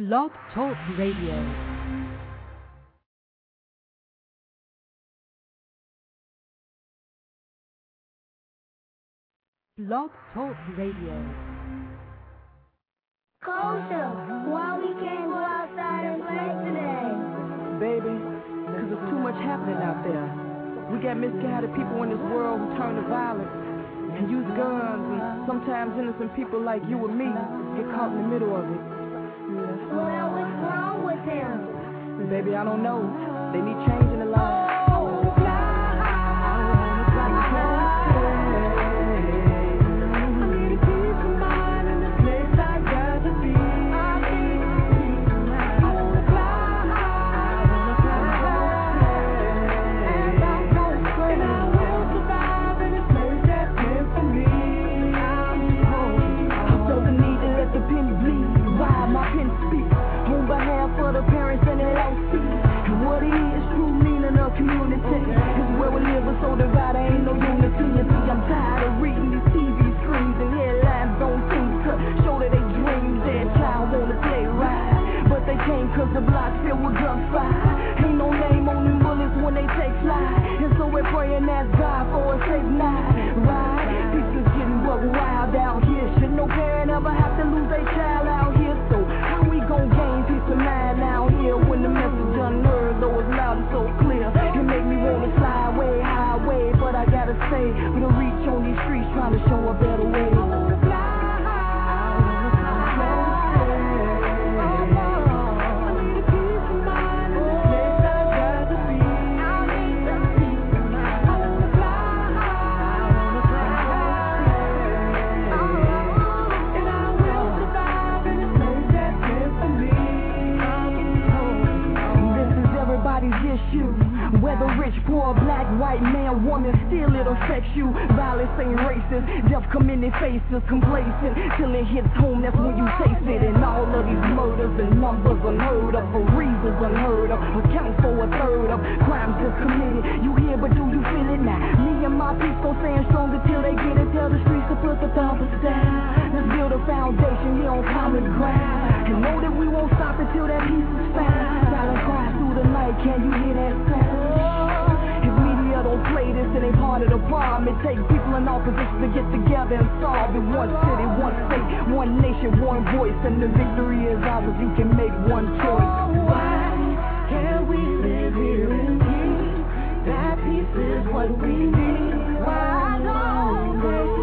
Blog Talk Radio. Blog Talk Radio. Kosha, why we can't go outside and play today? Baby, because there's too much happening out there. We got misguided people in this world who turn to violence and use guns, and sometimes innocent people like you and me get caught in the middle of it. Well, what's wrong with him? Baby, I don't know. They need change in their lives. I oh, filled. Ain't no name on them bullets when they take flight, and so we're praying that God for a safe night. Right? Peace is getting wild out here. Should no parent ever have man, woman, still it affects you. Violence ain't racist. Death come in their faces, complacent. Till it hits home, that's when you taste it. And all of these murders and numbers unheard of, for reasons unheard of, account for a third of crimes just committed. You hear, but do you feel it now? Me and my people stand strong until they get it. Tell the streets to put the thumpers down. Let's build a foundation here on common ground. And know that we won't stop until that peace is found. Silent cries through the night, can you hear that sound? It ain't part of the problem. It takes people in opposition to get together and solve it. One city, one state, one nation, one voice. And the victory is ours if you can make one choice. Oh, why can't we live here in peace? That peace is what we need. Why don't they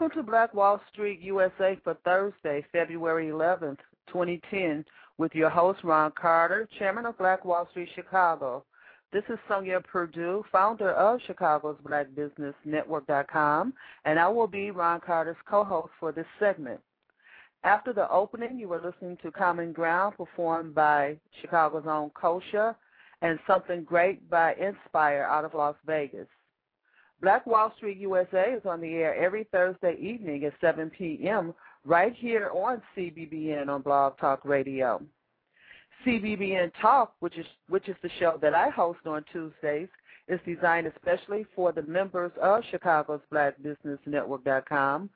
Welcome to Black Wall Street USA for Thursday, February 11th, 2010, with your host, Ron Carter, Chairman of Black Wall Street Chicago. This is Sonia Purdue, founder of Chicago's Black Business Network.com, and I will be Ron Carter's co-host for this segment. After the opening, you were listening to Common Ground performed by Chicago's own Kosha and Something Great by Inspire out of Las Vegas. Black Wall Street USA is on the air every Thursday evening at 7 p.m. right here on CBBN on Blog Talk Radio. CBBN Talk, which is which is the show that I host on Tuesdays, is designed especially for the members of Chicago's Black Business Network.com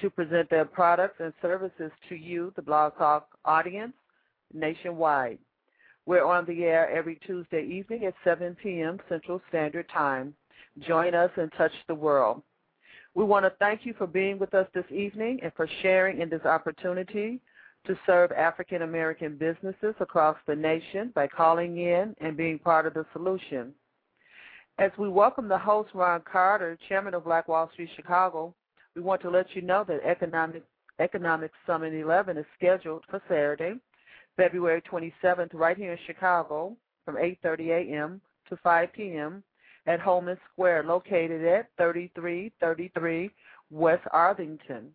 to present their products and services to you, the Blog Talk audience, nationwide. We're on the air every Tuesday evening at 7 p.m. Central Standard Time. Join us and touch the world. We want to thank you for being with us this evening and for sharing in this opportunity to serve African American businesses across the nation by calling in and being part of the solution. As we welcome the host, Ron Carter, Chairman of Black Wall Street Chicago, we want to let you know that Economic, Economic Summit 11 is scheduled for Saturday, February 27th, right here in Chicago from 8.30 a.m. to 5 p.m at Homan Square, located at 3333 West Arthington.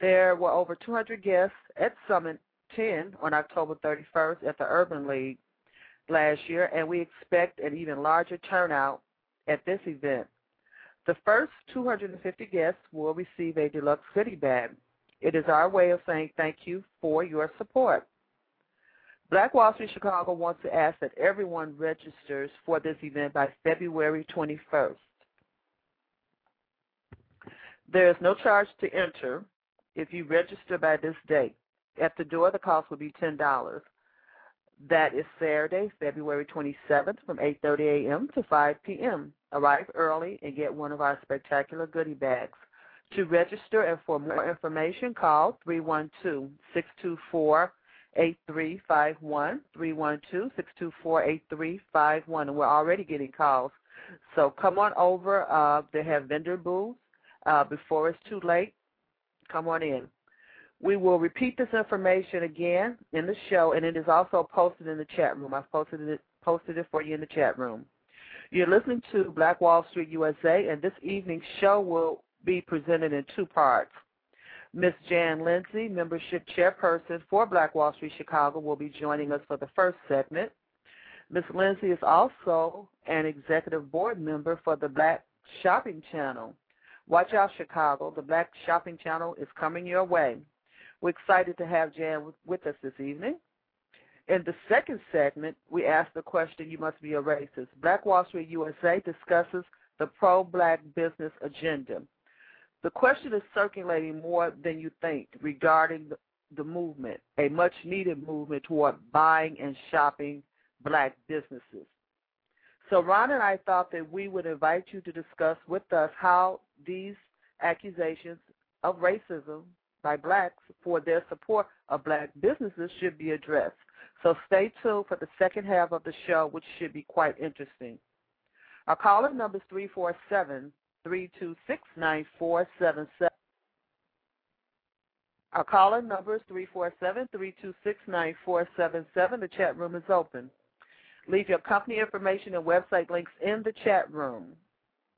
There were over 200 guests at Summit 10 on October 31st at the Urban League last year, and we expect an even larger turnout at this event. The first 250 guests will receive a deluxe goodie bag. It is our way of saying thank you for your support. Black Wall Street Chicago wants to ask that everyone registers for this event by February 21st. There is no charge to enter if you register by this date. At the door, the cost will be $10. That is Saturday, February 27th from 8.30 a.m. to 5 p.m. Arrive early and get one of our spectacular goodie bags. To register and for more information, call 312-624-8351, 312-624-8351. And we're already getting calls. So come on over. Uh, they have vendor booths uh, before it's too late. Come on in. We will repeat this information again in the show, and it is also posted in the chat room. I've posted it, posted it for you in the chat room. You're listening to Black Wall Street USA, and this evening's show will be presented in two parts. Ms. Jan Lindsay, membership chairperson for Black Wall Street Chicago, will be joining us for the first segment. Ms. Lindsay is also an executive board member for the Black Shopping Channel. Watch out, Chicago. The Black Shopping Channel is coming your way. We're excited to have Jan with us this evening. In the second segment, we ask the question, you must be a racist. Black Wall Street USA discusses the pro-black business agenda. The question is circulating more than you think regarding the, the movement, a much-needed movement toward buying and shopping black businesses. So Ron and I thought that we would invite you to discuss with us how these accusations of racism by blacks for their support of black businesses should be addressed. So stay tuned for the second half of the show, which should be quite interesting. Our caller number is 347 326 9477. Our caller number is 347 326 9477. The chat room is open. Leave your company information and website links in the chat room.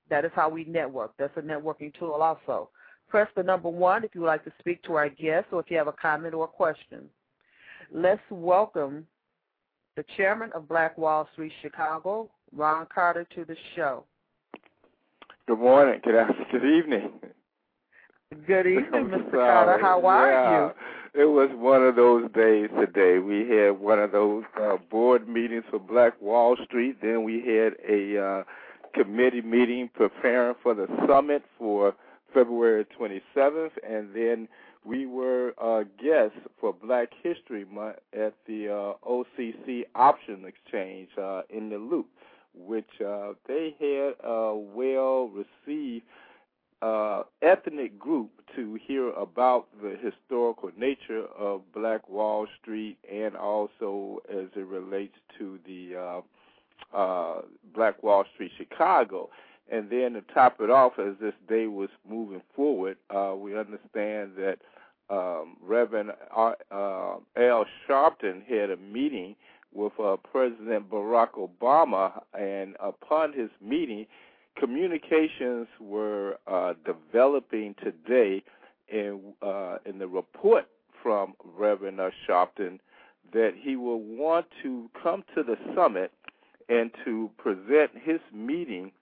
That is how we network. That's a networking tool also. Press the number one if you would like to speak to our guest or if you have a comment or a question. Let's welcome the chairman of Black Wall Street Chicago, Ron Carter, to the show. Good morning. Good afternoon. Good evening. Good evening, Mr. Carter. How are yeah. you? It was one of those days today. We had one of those uh, board meetings for Black Wall Street. Then we had a uh, committee meeting preparing for the summit for February 27th, and then we were uh, guests for Black History Month at the uh, OCC Option Exchange uh, in the Loop, which uh, they had a well received uh, ethnic group to hear about the historical nature of Black Wall Street and also as it relates to the uh, uh, Black Wall Street Chicago. And then to top it off, as this day was moving forward, uh, we understand that um, Reverend R, uh, Al Sharpton had a meeting with uh, President Barack Obama, and upon his meeting, communications were uh, developing today in uh, in the report from Reverend Sharpton that he will want to come to the summit and to present his meeting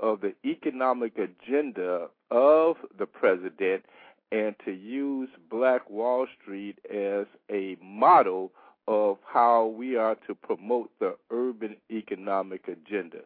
of the economic agenda of the president and to use Black Wall Street as a model of how we are to promote the urban economic agenda.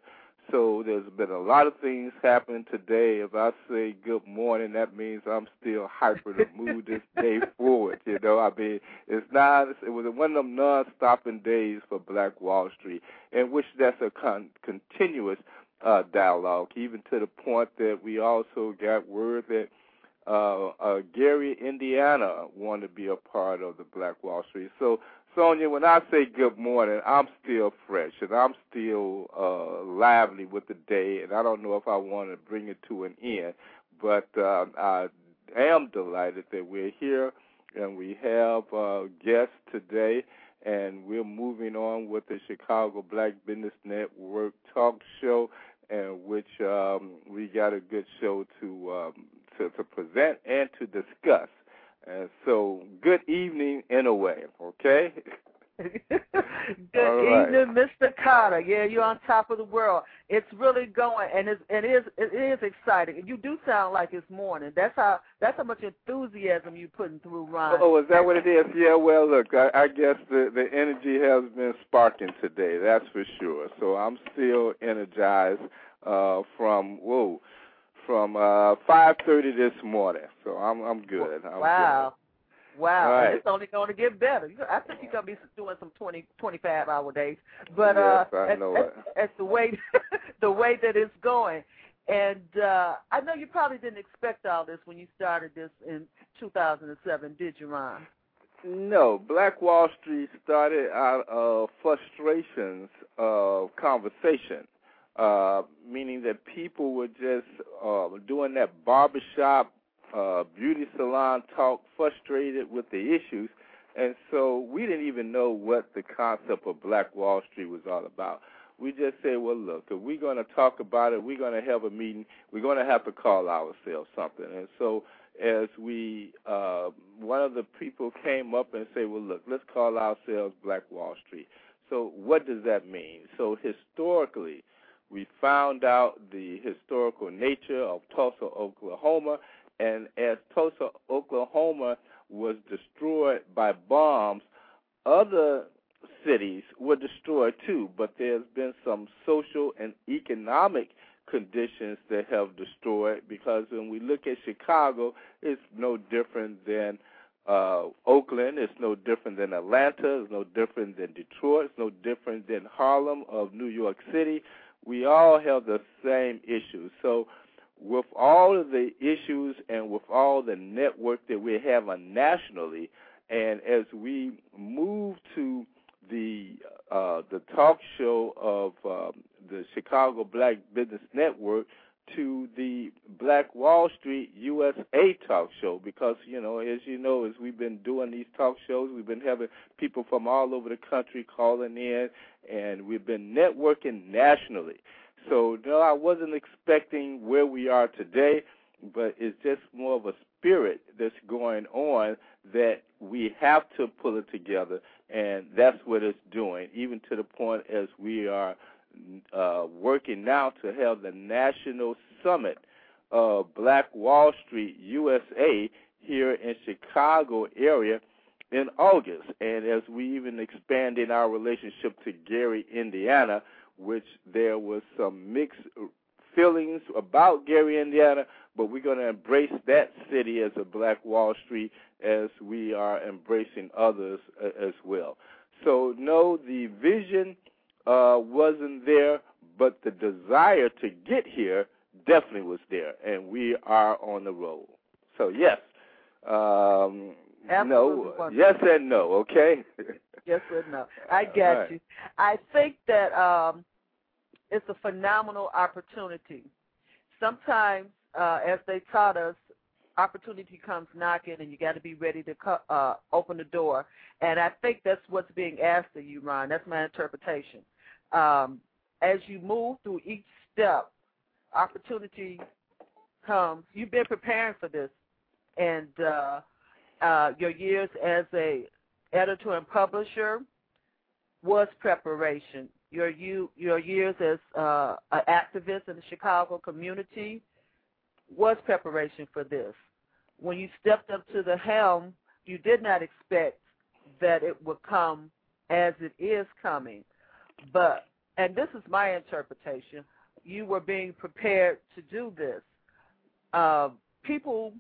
So there's been a lot of things happening today. If I say good morning, that means I'm still hyper to move this day forward. You know, I mean, it's not. It was one of them non-stopping days for Black Wall Street, in which that's a con- continuous uh, dialogue, even to the point that we also got word that uh, uh, Gary, Indiana, wanted to be a part of the Black Wall Street. So Sonia, when I say good morning, I'm still fresh and I'm still uh, lively with the day, and I don't know if I want to bring it to an end, but uh, I am delighted that we're here and we have uh, guests today, and we're moving on with the Chicago Black Business Network talk show, in which um, we got a good show to, um, to to present and to discuss. And so, good evening in a way, okay? Good right. evening, Mr. Carter. Yeah, you're on top of the world. It's really going, and it's and it is it is exciting. You do sound like it's morning. That's how that's how much enthusiasm you're putting through, Ron. Oh, is that what it is? Yeah. Well, look, I, I guess the the energy has been sparking today. That's for sure. So I'm still energized uh, from whoa from uh 5:30 this morning. So I'm I'm good. I'm wow. Good. Wow, Right. it's only going to get better. You- I think you're going to be doing some 20, 25 hour days. But Yes, uh, I know at, it. at the way the way that it's going, and uh, I know you probably didn't expect all this when you started this in 2007, did you, Ron? No, Black Wall Street started out of frustrations of conversation, uh, meaning that people were just uh, doing that barbershop, uh, beauty salon talk, frustrated with the issues, and so we didn't even know what the concept of Black Wall Street was all about. We just said, well, look, if we're going to talk about it, we're going to have a meeting, we're going to have to call ourselves something. And so as we uh one of the people came up and said, Well look, let's call ourselves Black Wall Street. So what does that mean? So historically we found out the historical nature of Tulsa, Oklahoma, and as Tulsa, Oklahoma was destroyed by bombs, other cities were destroyed too, but there's been some social and economic conditions that have destroyed because when we look at Chicago, it's no different than uh, Oakland, it's no different than Atlanta, it's no different than Detroit, it's no different than Harlem of New York City. We all have the same issues. So, with all of the issues and with all the network that we have on nationally, and as we move to the uh, the talk show of um, the Chicago Black Business Network to the Black Wall Street USA talk show because you know as you know as we've been doing these talk shows we've been having people from all over the country calling in and we've been networking nationally. So no I wasn't expecting where we are today but it's just more of a spirit that's going on that we have to pull it together and that's what it's doing even to the point as we are uh, working now to have the national summit of Black Wall Street USA here in Chicago area in August. And as we even expanded our relationship to Gary, Indiana, which there was some mixed feelings about Gary, Indiana, but we're going to embrace that city as a Black Wall Street as we are embracing others uh, as well. So, no, the vision uh, wasn't there, but the desire to get here definitely was there, and we are on the road. So yes, um, Absolutely no, wonderful. yes and no. Okay. Yes or no? I get Right. you. I think that um, it's a phenomenal opportunity. Sometimes, uh, as they taught us, opportunity comes knocking, and you got to be ready to co- uh, open the door. And I think that's what's being asked of you, Ron. That's my interpretation. Um, as you move through each step, opportunity comes. You've been preparing for this, and uh, uh, your years as a editor and publisher was preparation. Your you your years as uh, an activist in the Chicago community was preparation for this. When you stepped up to the helm, you did not expect that it would come as it is coming. But and this is my interpretation, you were being prepared to do this. Uh, people,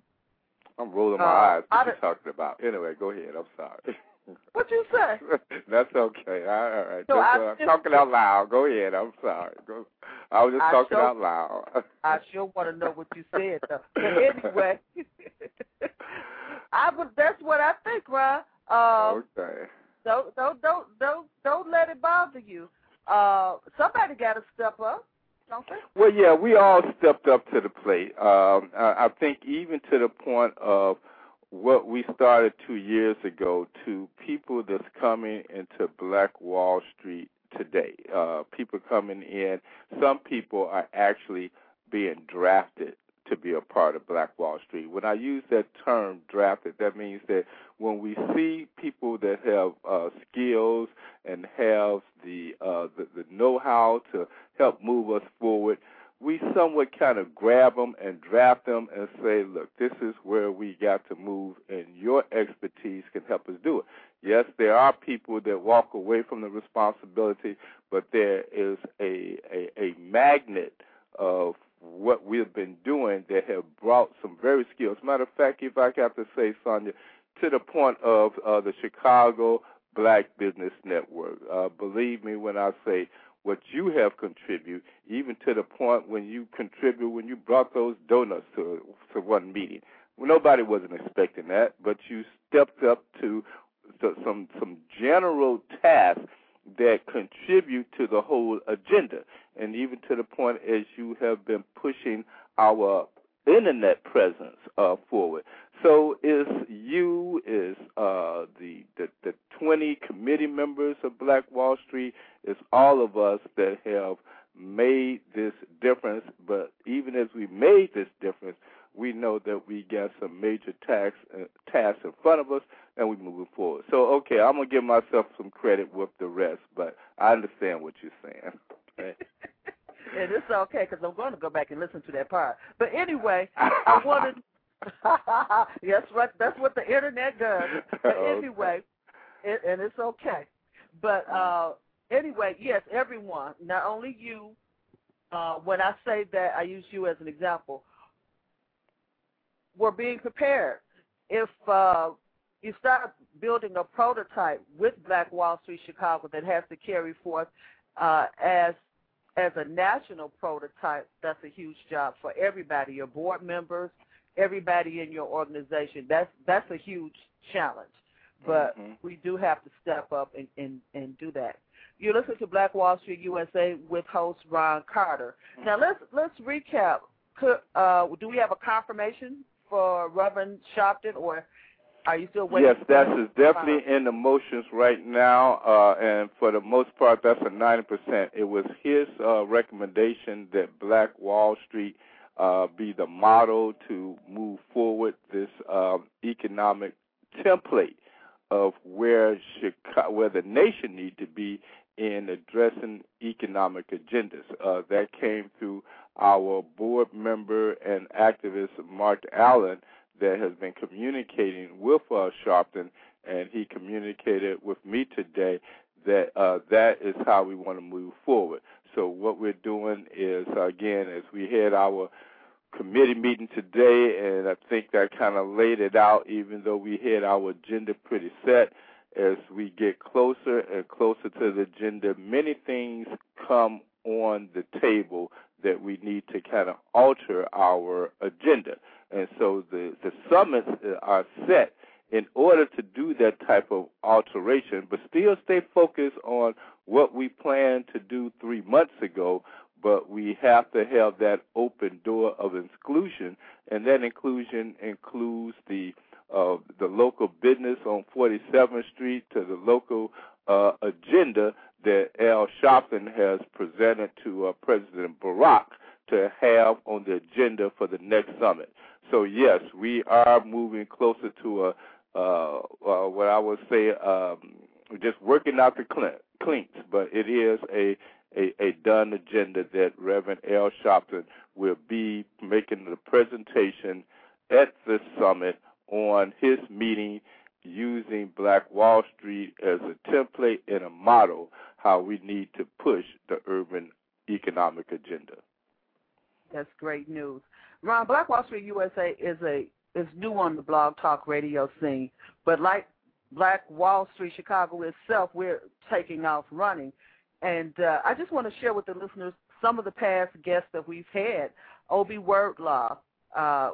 I'm rolling my Uh, eyes. What you don't- talking about? Anyway, go ahead. I'm sorry. what you say? That's okay. All right. Just, I uh, I'm just- talking out loud. Go ahead. I'm sorry. Go. I was just I talking sure- out loud. I sure want to know what you said, though. But anyway, I would. That's what I think, Ron. Um, okay. Don't don't don't don't don't let it bother you. Uh, somebody got to step up? Well, yeah, we all stepped up to the plate. Um, I, I think even to the point of what we started two years ago to people that's coming into Black Wall Street today. Uh, people coming in. Some people are actually being drafted to be a part of Black Wall Street. When I use that term drafted, that means that when we see people that have uh, skills and have the, uh, the the know-how to help move us forward, we somewhat kind of grab them and draft them and say, look, this is where we got to move, and your expertise can help us do it. Yes, there are people that walk away from the responsibility, but there is a a, a magnet of what we've been doing that have brought some very skills. Matter of fact, if I have to say, Sonia, to the point of uh, the Chicago Black Business Network. Uh, believe me when I say what you have contributed, even to the point when you contribute when you brought those donuts to to one meeting. Well, nobody wasn't expecting that, but you stepped up to, to some some general tasks that contribute to the whole agenda, and even to the point as you have been pushing our internet presence uh, forward. So is you, is uh, the, the the 20 committee members of Black Wall Street, is all of us that have made this difference. But even as we made this difference, we know that we got some major tax, uh, tasks in front of us, and we're moving forward. So, okay, I'm gonna give myself some credit with the rest, but I understand what you're saying. and it's okay because I'm going to go back and listen to that part. But anyway, I wanted yes, what that's what the internet does. But anyway, it, and it's okay. But uh anyway, yes, everyone, not only you. Uh, when I say that, I use you as an example. We're being prepared. If uh, you start building a prototype with Black Wall Street Chicago that has to carry forth uh, as as a national prototype, that's a huge job for everybody, your board members, everybody in your organization. That's that's a huge challenge. But mm-hmm. we do have to step up and, and, and do that. You listen to Black Wall Street USA with host Ron Carter. Now let's let's recap. Could, uh, do we have a confirmation for Reverend Sharpton, or are you still waiting? Yes, that is definitely in the motions right now, uh, and for the most part, that's a ninety percent. It was his uh, recommendation that Black Wall Street uh, be the model to move forward this um, economic template of where Chicago, where the nation need to be in addressing economic agendas. Uh, that came through our board member and activist Mark Allen that has been communicating with uh, Sharpton, and he communicated with me today that uh, that is how we want to move forward. So what we're doing is, again, as we had our committee meeting today, and I think that kind of laid it out, even though we had our agenda pretty set. As we get closer and closer to the agenda, many things come on the table that we need to kind of alter our agenda. And so the, the summits are set in order to do that type of alteration, but still stay focused on what we planned to do three months ago, but we have to have that open door of inclusion, and that inclusion includes the uh, the local business on 47th Street to the local uh, agenda that Al Sharpton has presented to uh, President Barack to have on the agenda for the next summit. So yes, we are moving closer to a uh, uh, what I would say um, just working out the clinks, but it is a a, a done agenda that Reverend Al Sharpton will be making the presentation at the summit on his meeting using Black Wall Street as a template and a model how we need to push the urban economic agenda. That's great news. Ron, Black Wall Street USA is a is new on the blog talk radio scene, but like Black Wall Street Chicago itself, we're taking off running. And uh, I just want to share with the listeners some of the past guests that we've had. Obi Wordlaw. Uh,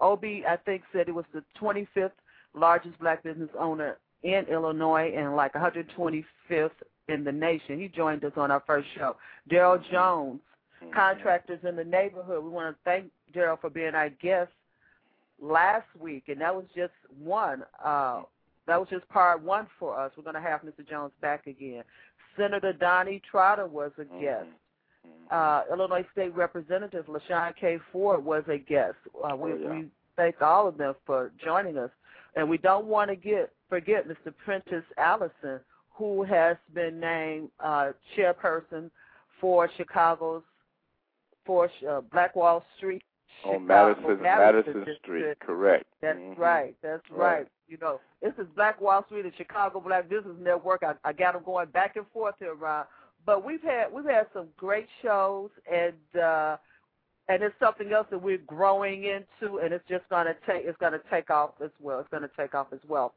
Obi, I think, said it was the 25th largest black business owner in Illinois and like 125th in the nation. He joined us on our first show. Daryl Jones, mm-hmm. contractors in the neighborhood. We want to thank Daryl for being our guest last week, and that was just one. Uh, that was just part one for us. We're going to have Mr. Jones back again. Senator Donne Trotter was a mm-hmm. guest. Uh, Illinois State Representative LaShawn K. Ford was a guest. Uh, we, oh, yeah. we thank all of them for joining us. And we don't want to get forget Mr. Prentice Allison, who has been named uh, chairperson for Chicago's for uh, Black Wall Street. Chicago, oh, Madison, Madison, Madison Street, correct. That's mm-hmm. right. That's right. right. You know, this is Black Wall Street and Chicago Black Business Network. I, I got them going back and forth here, Ron. But we've had we've had some great shows, and uh, and it's something else that we're growing into, and it's just going to take it's to take off as well. It's going to take off as well.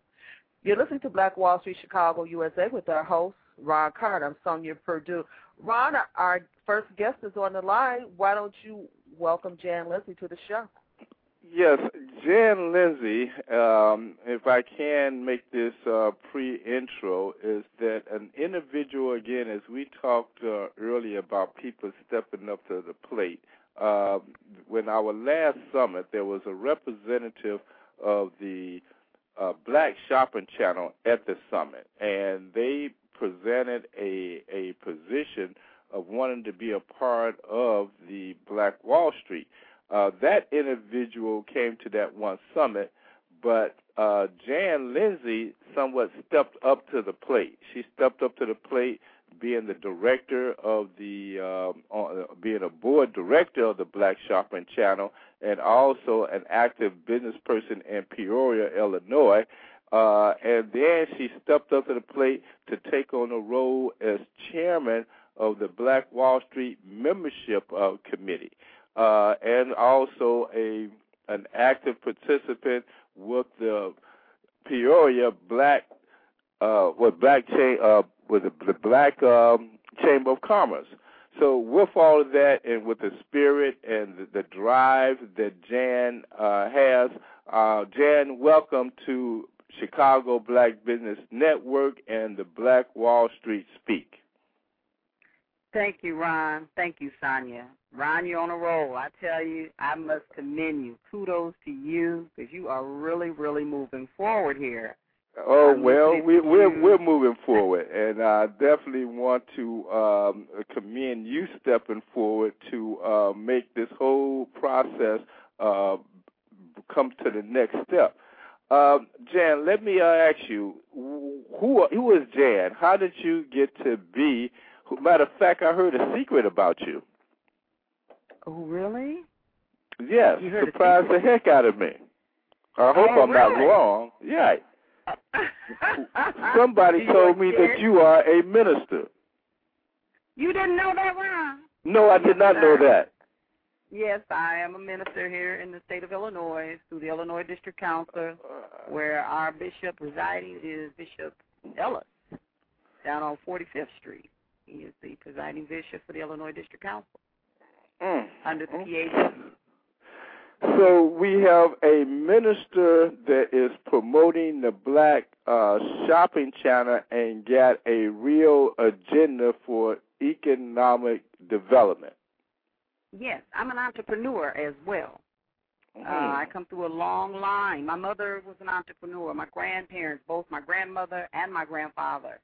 You're listening to Black Wall Street Chicago, USA, with our host Ron Carter. I'm Sonia Purdue. Ron, our first guest is on the line. Why don't you welcome Jan Lindsay to the show? Yes, Jan Lindsay, um, if I can make this uh, pre-intro, is that an individual, again, as we talked uh, earlier about people stepping up to the plate, uh, when our last summit, there was a representative of the uh, Black Shopping Channel at the summit, and they presented a a position of wanting to be a part of the Black Wall Street. Uh, that individual came to that one summit, but uh, Jan Lindsay somewhat stepped up to the plate. She stepped up to the plate being the director of the um, uh, being a board director of the Black Shopping Channel, and also an active business person in Peoria, Illinois. Uh, and then she stepped up to the plate to take on a role as chairman of the Black Wall Street Membership uh, Committee, uh, and also a an active participant with the Peoria Black uh, with Black uh, with the, the Black um, Chamber of Commerce. So with all of that, and with the spirit and the, the drive that Jan uh, has, uh, Jan, welcome to Chicago Black Business Network and the Black Wall Street Speak. Thank you, Ron. Thank you, Sonia. Ron, you're on a roll. I tell you, I must commend you. Kudos to you because you are really, really moving forward here. Oh well, we, we're we're moving forward, and I definitely want to um, commend you stepping forward to uh, make this whole process uh, come to the next step. Uh, Jan, let me uh, ask you, who who is Jan? How did you get to be? Matter of fact, I heard a secret about you. Oh, really? Yes, surprised the heck out of me. I oh, hope oh, I'm really? not wrong. Yeah. Somebody told me that you are a minister. You didn't know that, Ron? No, I did not know that. Yes, I am a minister here in the state of Illinois through the Illinois District Council, where our bishop residing is Bishop Ellis down on 45th Street. He is the presiding bishop for the Illinois District Council Mm. under the. PAC. So we have a minister that is promoting the black uh, shopping channel and got a real agenda for economic development. Yes, I'm an entrepreneur as well. Uh, I come through a long line. My mother was an entrepreneur. My grandparents, both my grandmother and my grandfather,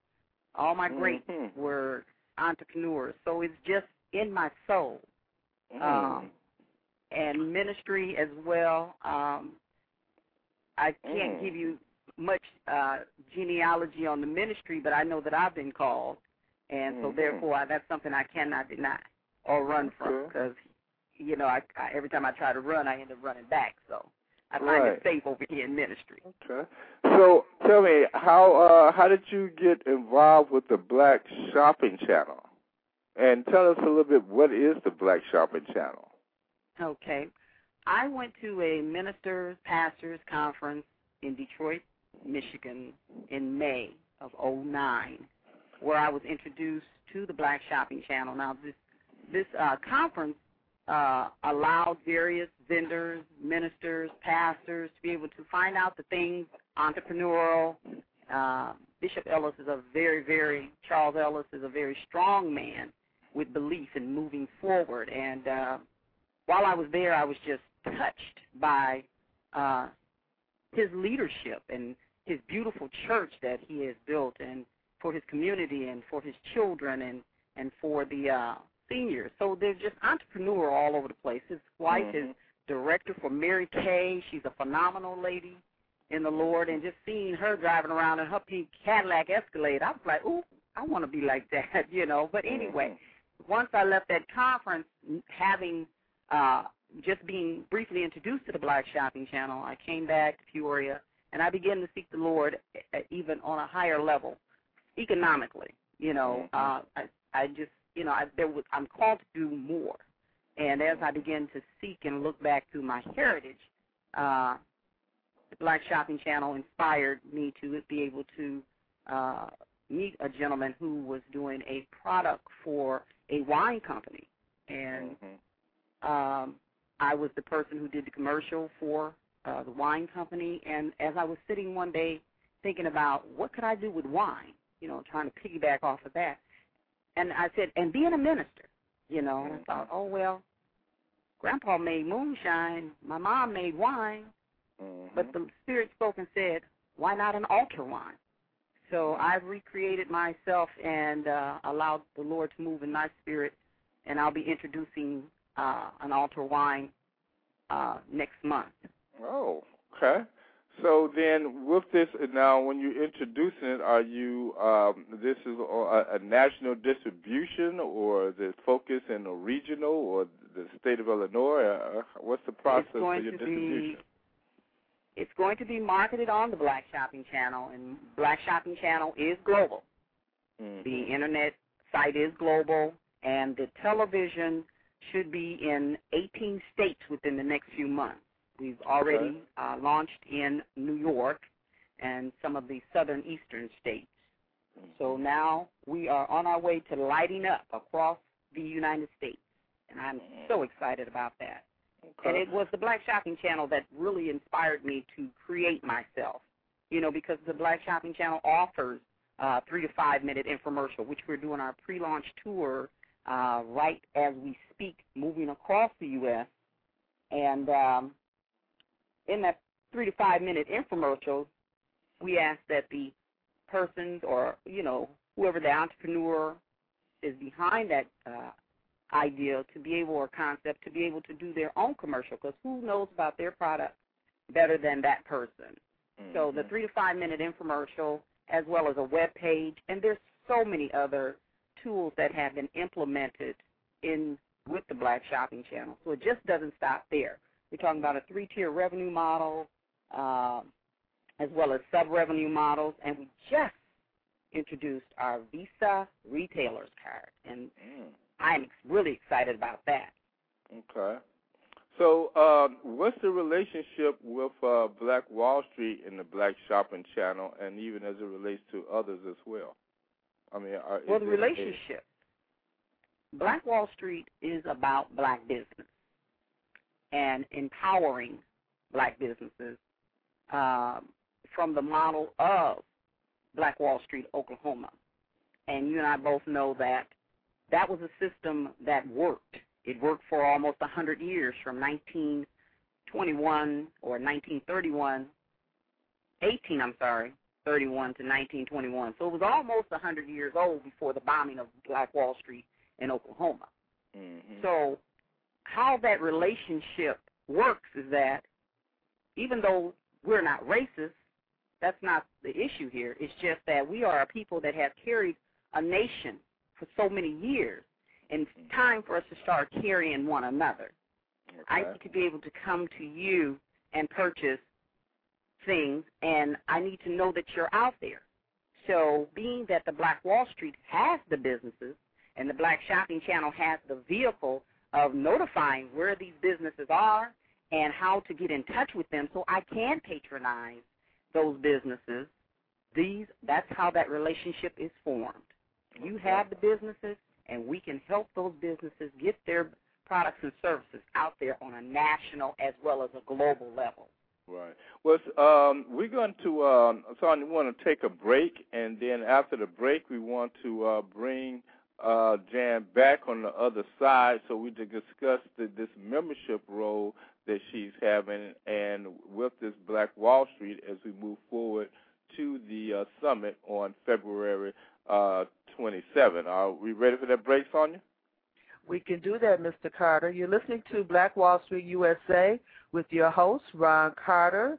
all my greats Mhm. were entrepreneurs. So it's just in my soul. Mm. Um, and ministry as well. Um, I can't Mm. give you much uh, genealogy on the ministry, but I know that I've been called, and so Mhm. therefore I, that's something I cannot deny or run from because you know I, I every time I try to run, I end up running back. So I find Right. it safe over here in ministry. Okay. So tell me, how uh, how did you get involved with the Black Shopping Channel? And tell us a little bit what is the Black Shopping Channel? Okay. I went to a ministers pastors conference in Detroit, Michigan in May of '09, where I was introduced to the Black Shopping Channel. Now this this uh, conference uh, allowed various vendors, ministers, pastors to be able to find out the things entrepreneurial. Uh, Bishop Ellis is a very, very Charles Ellis is a very strong man with belief in moving forward. And uh, while I was there, I was just touched by uh, his leadership and his beautiful church that he has built, and for his community and for his children and and for the uh, seniors. So they're just entrepreneur all over the place. His wife is Mhm. director for Mary Kay. She's a phenomenal lady in the Lord, and just seeing her driving around in her pink Cadillac Escalade, I was like, ooh, I want to be like that, you know. But anyway, once I left that conference, having uh, just being briefly introduced to the Black Shopping Channel, I came back to Peoria and I began to seek the Lord uh, even on a higher level, economically. You know, Mhm. uh, I I just you know I, there was I'm called to do more, And as I began to seek and look back through my heritage, uh, the Black Shopping Channel inspired me to be able to uh, meet a gentleman who was doing a product for a wine company, and Mm-hmm. um, I was the person who did the commercial for uh, the wine company. And as I was sitting one day thinking about what could I do with wine, you know, trying to piggyback off of that, and I said, and being a minister, you know, and I thought, oh well, Grandpa made moonshine, my mom made wine, Mm-hmm. but the Spirit spoke and said, why not an altar wine? So I've recreated myself and uh, allowed the Lord to move in my spirit, and I'll be introducing uh, an altar wine uh, next month. Oh, okay. So then, with this now, when you're introducing it, are you um, this is a, a national distribution, or is it focus in a regional, or the state of Illinois? Uh, what's the process for going your to distribution? be it's going to be marketed on the Black Shopping Channel, and Black Shopping Channel is global. Mhm. The internet site is global, and the television should be in 18 states within the next few months. We've already uh, launched in New York and some of the southern eastern states. So now we are on our way to lighting up across the United States, and I'm so excited about that. Okay. And it was the Black Shopping Channel that really inspired me to create myself. You know, because the Black Shopping Channel offers uh, three to five minute infomercial, which we're doing our pre-launch tour uh, right as we speak, moving across the U.S. And um, in that three to five minute infomercial, we ask that the persons or you know whoever the entrepreneur is behind that uh, idea to be able or concept to be able to do their own commercial because who knows about their product better than that person. So the Mhm. three to five minute infomercial as well as a web page and there's so many other tools that have been implemented in with the black shopping channel. So it just doesn't stop there we're talking about a three tier revenue model um, as well as sub revenue models and we just introduced our visa retailers card and Mm. I'm really excited about that. Okay. So, um, what's the relationship with uh, Black Wall Street and the Black Shopping Channel, and even as it relates to others as well? I mean, are, Well, the it a- relationship. Black Wall Street is about black business and empowering black businesses um, from the model of Black Wall Street, Oklahoma. And you and I both know that that was a system that worked. It worked for almost 100 years from 1921 or 1931, 18, I'm sorry, 31 to 1921. So it was almost 100 years old before the bombing of Black Wall Street in Oklahoma. Mhm. So how that relationship works is that even though we're not racist, that's not the issue here. It's just that we are a people that have carried a nation for so many years. And it's mm. time for us to start carrying one another. I need to be able to come to you and purchase things, and I need to know that you're out there. So, being that the Black Wall Street has the businesses and the Black Shopping Channel has the vehicle of notifying where these businesses are and how to get in touch with them so I can patronize those businesses, these that's how that relationship is formed. You have the businesses and we can help those businesses get their products and services out there on a national as well as a global level. Right. Well, um, we're going to, um, Sonia, we want to take a break, and then after the break, we want to uh, bring uh, Jan back on the other side so we can discuss the, this membership role that she's having and with this Black Wall Street as we move forward to the uh, summit on February uh, 27. Are we ready for that break, Sonia? We can do that, Mr. Carter. You're listening to Black Wall Street USA with your host, Ron Carter.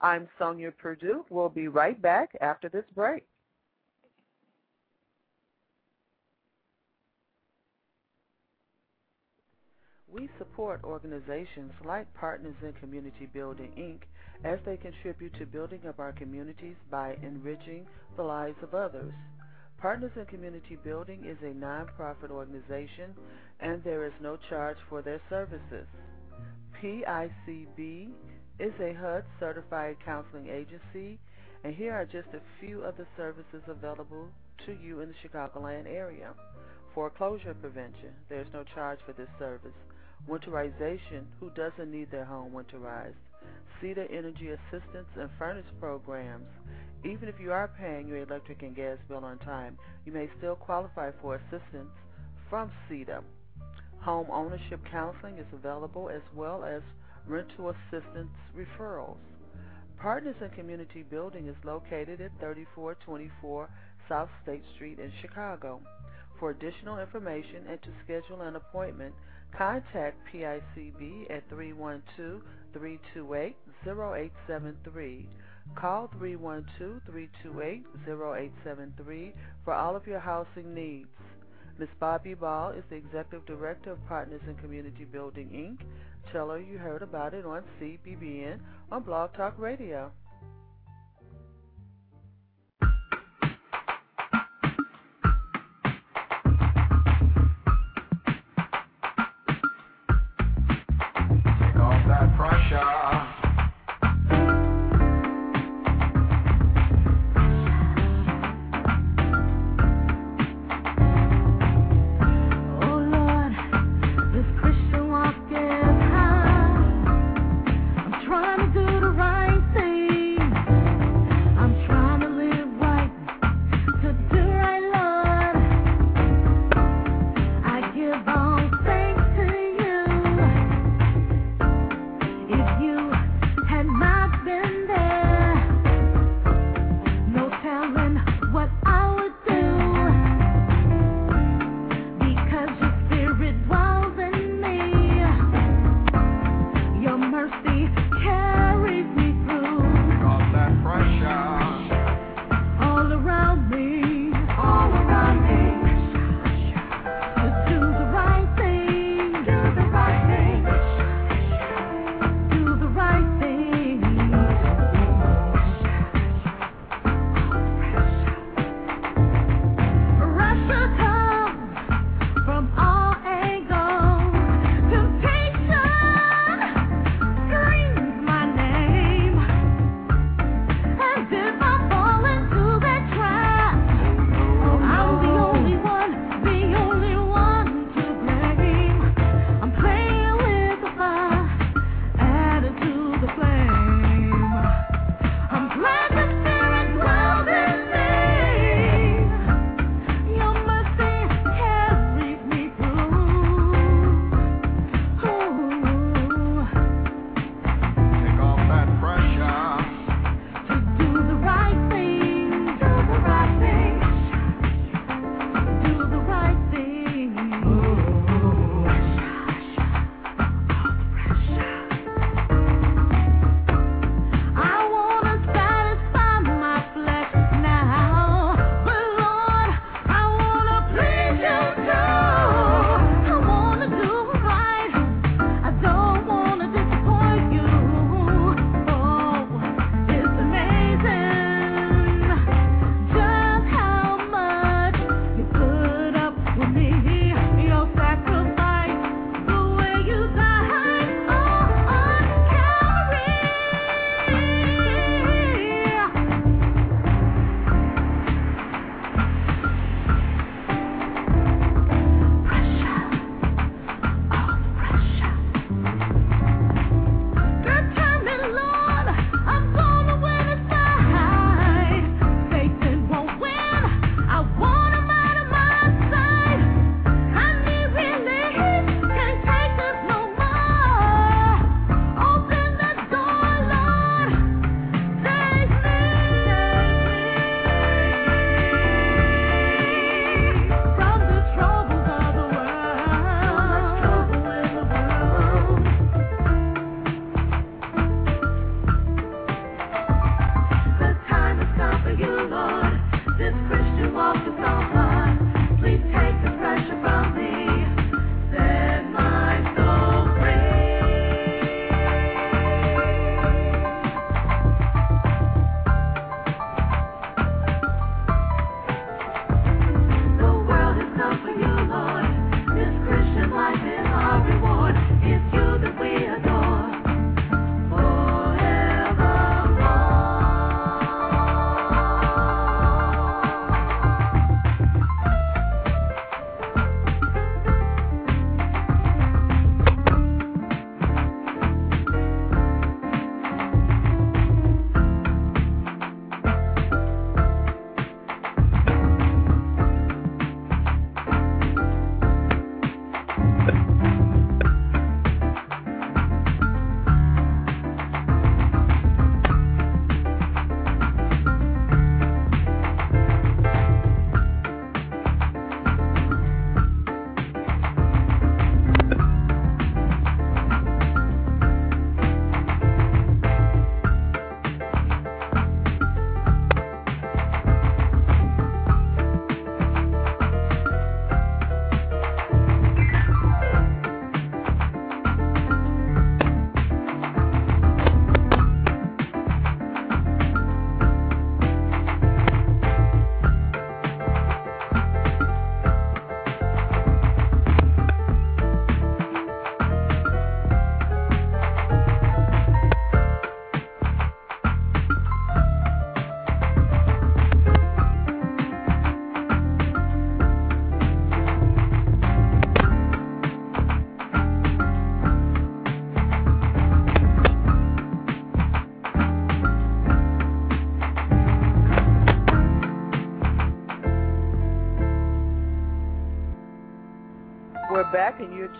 I'm Sonia Purdue. We'll be right back after this break. We support organizations like Partners in Community Building, Inc., as they contribute to building up our communities by enriching the lives of others. Partners in Community Building is a nonprofit organization and there is no charge for their services. PICB is a HUD certified counseling agency, and here are just a few of the services available to you in the Chicagoland area. Foreclosure prevention, there's no charge for this service. Winterization, who doesn't need their home winterized? CEDA Energy Assistance and Furnace Programs. Even if you are paying your electric and gas bill on time, you may still qualify for assistance from CEDA. Home ownership counseling is available as well as rental assistance referrals. Partners in Community Building is located at 3424 South State Street in Chicago. For additional information and to schedule an appointment, contact PICB at 312-328-0873. Call 312-328-0873 for all of your housing needs. Ms. Bobby Ball is the Executive Director of Partners in Community Building, Inc. Tell her you heard about it on CBBN on Blog Talk Radio.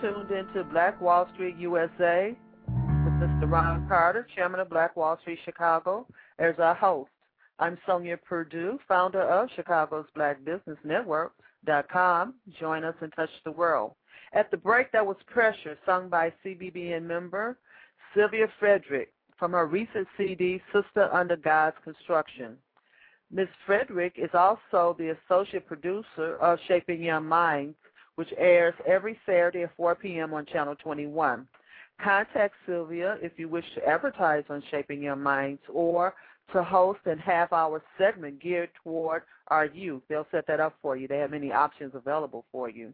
Tuned into Black Wall Street USA with Mr. Ron Carter, Chairman of Black Wall Street Chicago, as our host. I'm Sonia Purdue, founder of Chicago's Black Business Network.com. Join us and touch the world. At the break, that was Pressure, sung by CBBN member Sylvia Frederick from her recent CD, Sister Under God's Construction. Ms. Frederick is also the associate producer of Shaping Young Minds, which airs every Saturday at 4 p.m. on Channel 21. Contact Sylvia if you wish to advertise on Shaping Young Minds or to host a half-hour segment geared toward our youth. They'll set that up for you. They have many options available for you.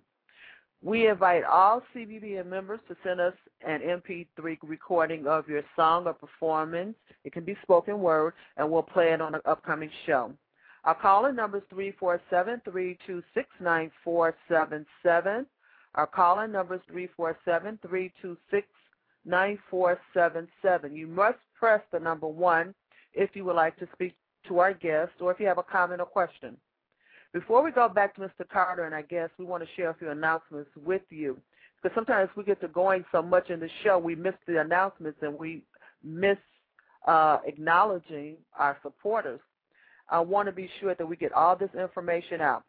We invite all CBBN members to send us an MP3 recording of your song or performance. It can be spoken word, and we'll play it on an upcoming show. Our calling number is 347-326-9477. Our calling number is 347-326-9477. You must press the number one if you would like to speak to our guest or if you have a comment or question. Before we go back to Mr. Carter and our guest, we want to share a few announcements with you. Because sometimes we get to going so much in the show, we miss the announcements and we miss uh, acknowledging our supporters. I want to be sure that we get all this information out.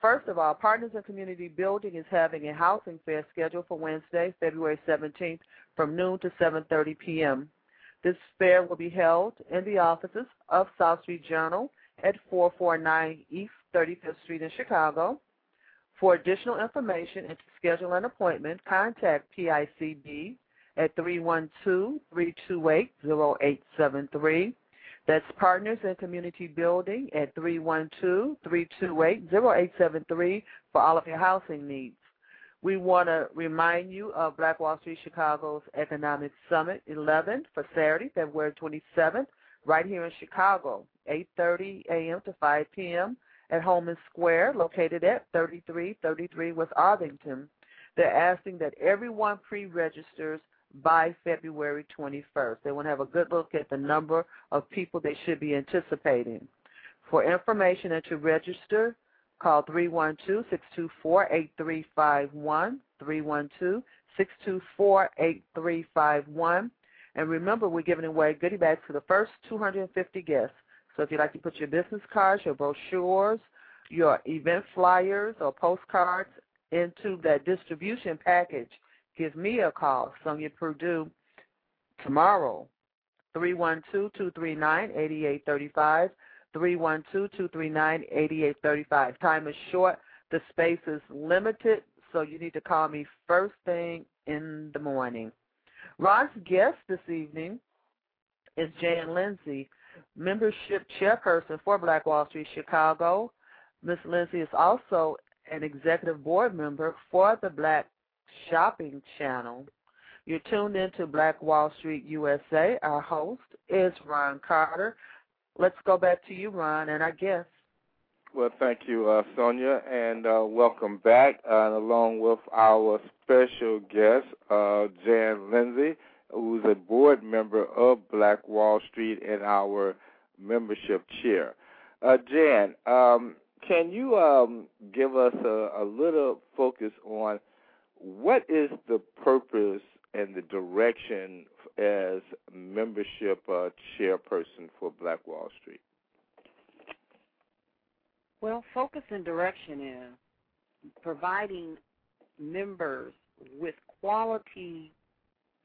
First of all, Partners in Community Building is having a housing fair scheduled for Wednesday, February 17th from noon to 7.30 p.m. This fair will be held in the offices of South Street Journal at 449 East 35th Street in Chicago. For additional information and to schedule an appointment, contact PICB at 312-328-0873. That's Partners in Community Building at 312-328-0873 for all of your housing needs. We want to remind you of Black Wall Street Chicago's Economic Summit 11 for Saturday, February 27th, right here in Chicago, 8.30 a.m. to 5 p.m at Homan Square, located at 3333 West Arthington. They're asking that everyone pre-registers by February 21st. They want to have a good look at the number of people they should be anticipating. For information and to register, call 312-624-8351, 312-624-8351. And remember, we're giving away goodie bags for the first 250 guests. So if you'd like to put your business cards, your brochures, your event flyers or postcards into that distribution package, give me a call, Sonia Purdue, tomorrow, 312-239-8835, 312-239-8835. Time is short. The space is limited, so you need to call me first thing in the morning. Ron's guest this evening is Jan Lindsay membership chairperson for Black Wall Street Chicago. Ms. Lindsay is also an executive board member for the Black Shopping Channel. You're tuned into Black Wall Street USA. Our host is Ron Carter. Let's go back to you, Ron, and our guest. Well, thank you, uh, Sonia, and uh, welcome back, uh, along with our special guest, uh, Jan Lindsay who's a board member of Black Wall Street and our membership chair. Uh, Jan, um, can you um, give us a, a, little focus on what is the purpose and the direction as membership uh, chairperson for Black Wall Street? Well, focus and direction is providing members with quality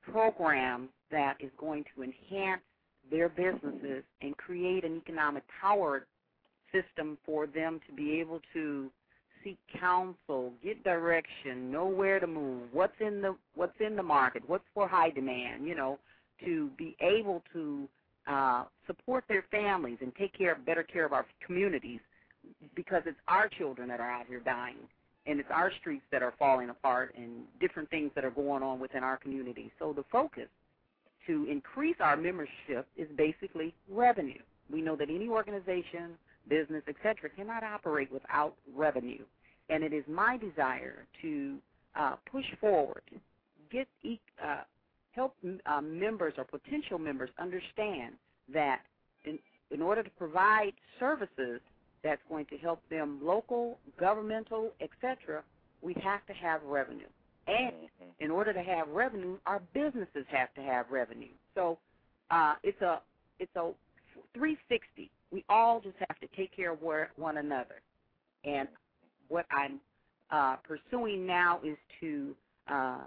programs that is going to enhance their businesses and create an economic power system for them to be able to seek counsel, get direction, know where to move, what's in the what's in the market, what's for high demand, you know, to be able to uh, support their families and take care of better care of our communities because it's our children that are out here dying and it's our streets that are falling apart and different things that are going on within our community. So the focus to increase our membership is basically revenue. We know that any organization, business, etc., cannot operate without revenue, and it is my desire to uh, push forward, get uh, help uh, members or potential members understand that in, in order to provide services that's going to help them local, governmental, etc., we have to have revenue. And in order to have revenue, our businesses have to have revenue. So uh, it's a it's a 360. We all just have to take care of one another. And what I'm uh, pursuing now is to uh,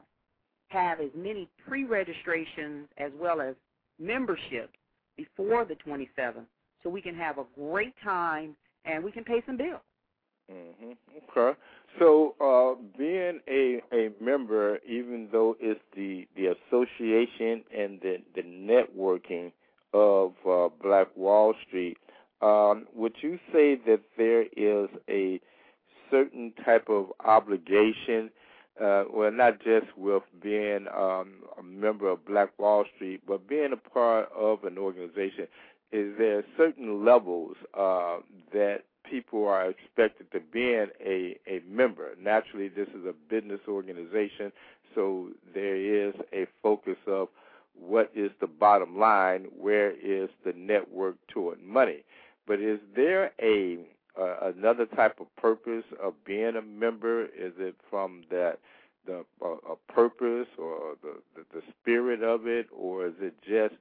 have as many pre-registrations as well as membership before the 27th, so we can have a great time and we can pay some bills. Mm-hmm. Okay. So, uh, being a a member, even though it's the the association and the the networking of uh, Black Wall Street, um, would you say that there is a certain type of obligation? Uh, well, not just with being um, a member of Black Wall Street, but being a part of an organization. Is there certain levels uh, that people are expected to be a, a member. Naturally, this is a business organization, so there is a focus of what is the bottom line, where is the network toward money. But is there a uh, another type of purpose of being a member? Is it from that the uh, a purpose or the, the the spirit of it, or is it just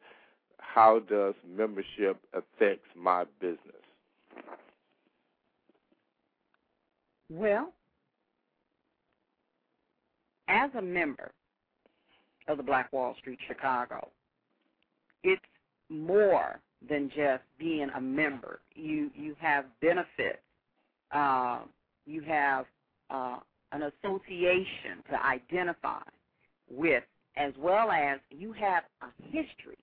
how does membership affects my business? Well, as a member of the Black Wall Street Chicago, it's more than just being a member. You you have benefits. Uh, you have uh, an association to identify with, as well as you have a history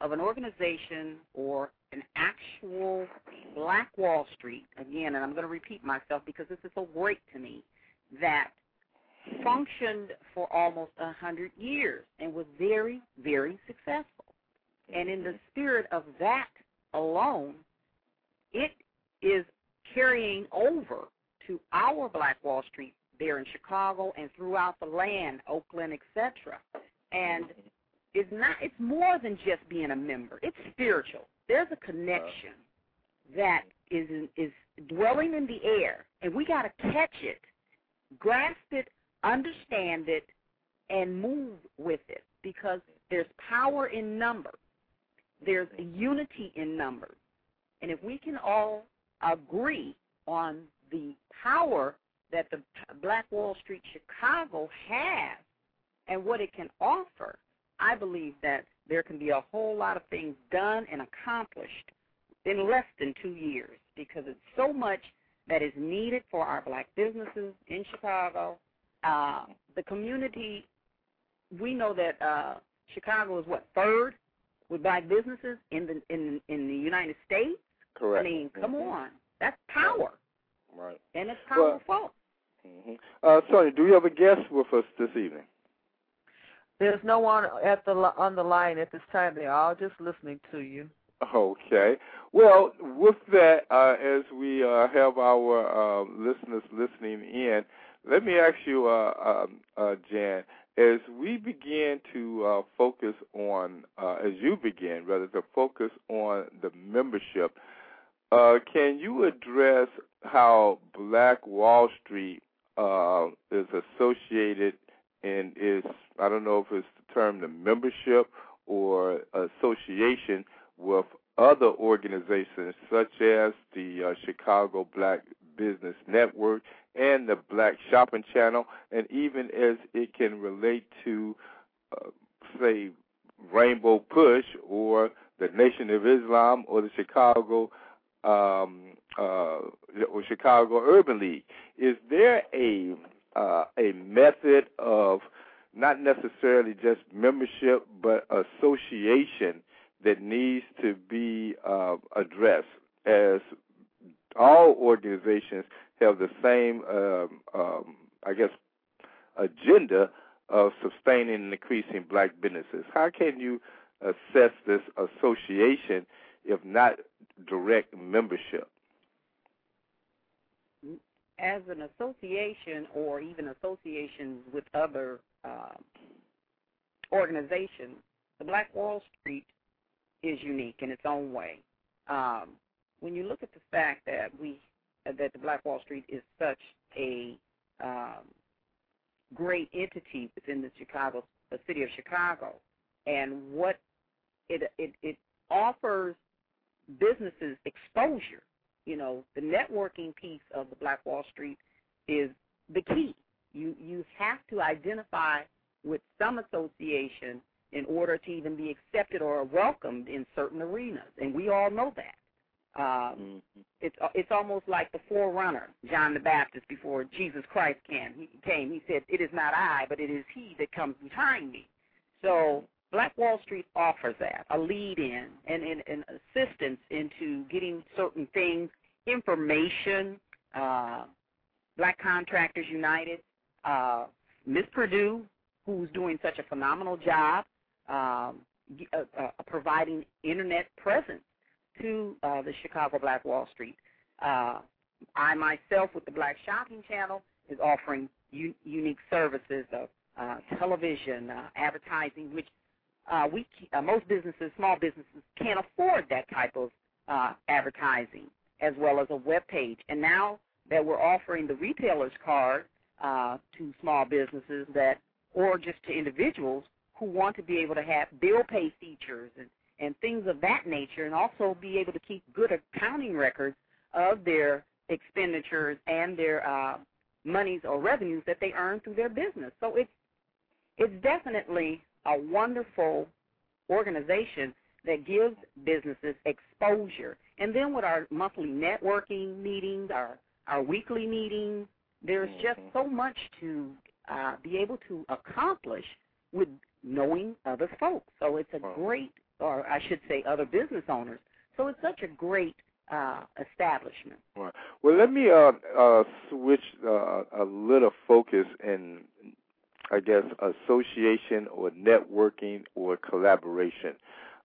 of an organization or an actual Black Wall Street, again, and I'm going to repeat myself because this is so great to me, that functioned for almost a hundred years and was very, very successful. And in the spirit of that alone, it is carrying over to our Black Wall Street there in Chicago and throughout the land, Oakland, etc. And it's not it's more than just being a member. It's spiritual. There's a connection that is is dwelling in the air, and we got to catch it, grasp it, understand it, and move with it because there's power in number. There's a unity in numbers. And if we can all agree on the power that the Black Wall Street Chicago has and what it can offer, I believe that there can be a whole lot of things done and accomplished in less than two years because it's so much that is needed for our black businesses in Chicago. Uh, the community, we know that uh, Chicago is what third with black businesses in the in in the United States. Correct. I mean, come mm-hmm. on, that's power. Right. And it's powerful. Well, mm-hmm. uh, Sonia, do you have a guest with us this evening? There's no one at the on the line at this time. They're all just listening to you. Okay. Well, with that, uh, as we uh, have our uh, listeners listening in, let me ask you, uh, um, uh, Jan, as we begin to uh, focus on, as you begin rather to focus on the membership, can you address how Black Wall Street is associated and is I don't know if it's the term the membership or association with other organizations such as the uh, Chicago Black Business Network and the Black Shopping Channel, and even as it can relate to, uh, say, Rainbow Push or the Nation of Islam or the Chicago um, uh, or Chicago Urban League. Is there a uh, a method of not necessarily just membership, but association that needs to be uh, addressed as all organizations have the same, um, um, I guess, agenda of sustaining and increasing black businesses. How can you assess this association if not direct membership? As an association or even associations with other um, organizations, the Black Wall Street is unique in its own way. Um, when you look at the fact that we that the Black Wall Street is such a um, great entity within the Chicago, the city of Chicago, and what it it it offers businesses exposure. You know, the networking piece of the Black Wall Street is the key. You you have to identify with some association in order to even be accepted or welcomed in certain arenas, and we all know that. Um, it's it's almost like the forerunner, John the Baptist, before Jesus Christ came. He came. He said, "It is not I, but it is He that comes behind me." So Black Wall Street offers that a lead in and, and, and assistance into getting certain things, information. Uh, Black Contractors United, uh, Miss Purdue, who's doing such a phenomenal job um, uh, uh, providing internet presence to uh, the Chicago Black Wall Street. Uh, I myself, with the Black Shopping Channel, is offering u- unique services of uh, television, uh, advertising, which uh, we uh, most businesses, small businesses, can't afford that type of advertising, as well as a web page. And now that we're offering the retailer's card to small businesses that, or just to individuals who want to be able to have bill pay features and and things of that nature, and also be able to keep good accounting records of their expenditures and their uh, monies or revenues that they earn through their business. So it's it's definitely a wonderful organization that gives businesses exposure. And then with our monthly networking meetings, our our weekly meetings, there's just so much to uh, be able to accomplish with knowing other folks. So it's a great or I should say other business owners. So it's such a great uh, establishment. Right. Well, let me uh, uh, switch uh, a little focus in, I guess, association or networking or collaboration.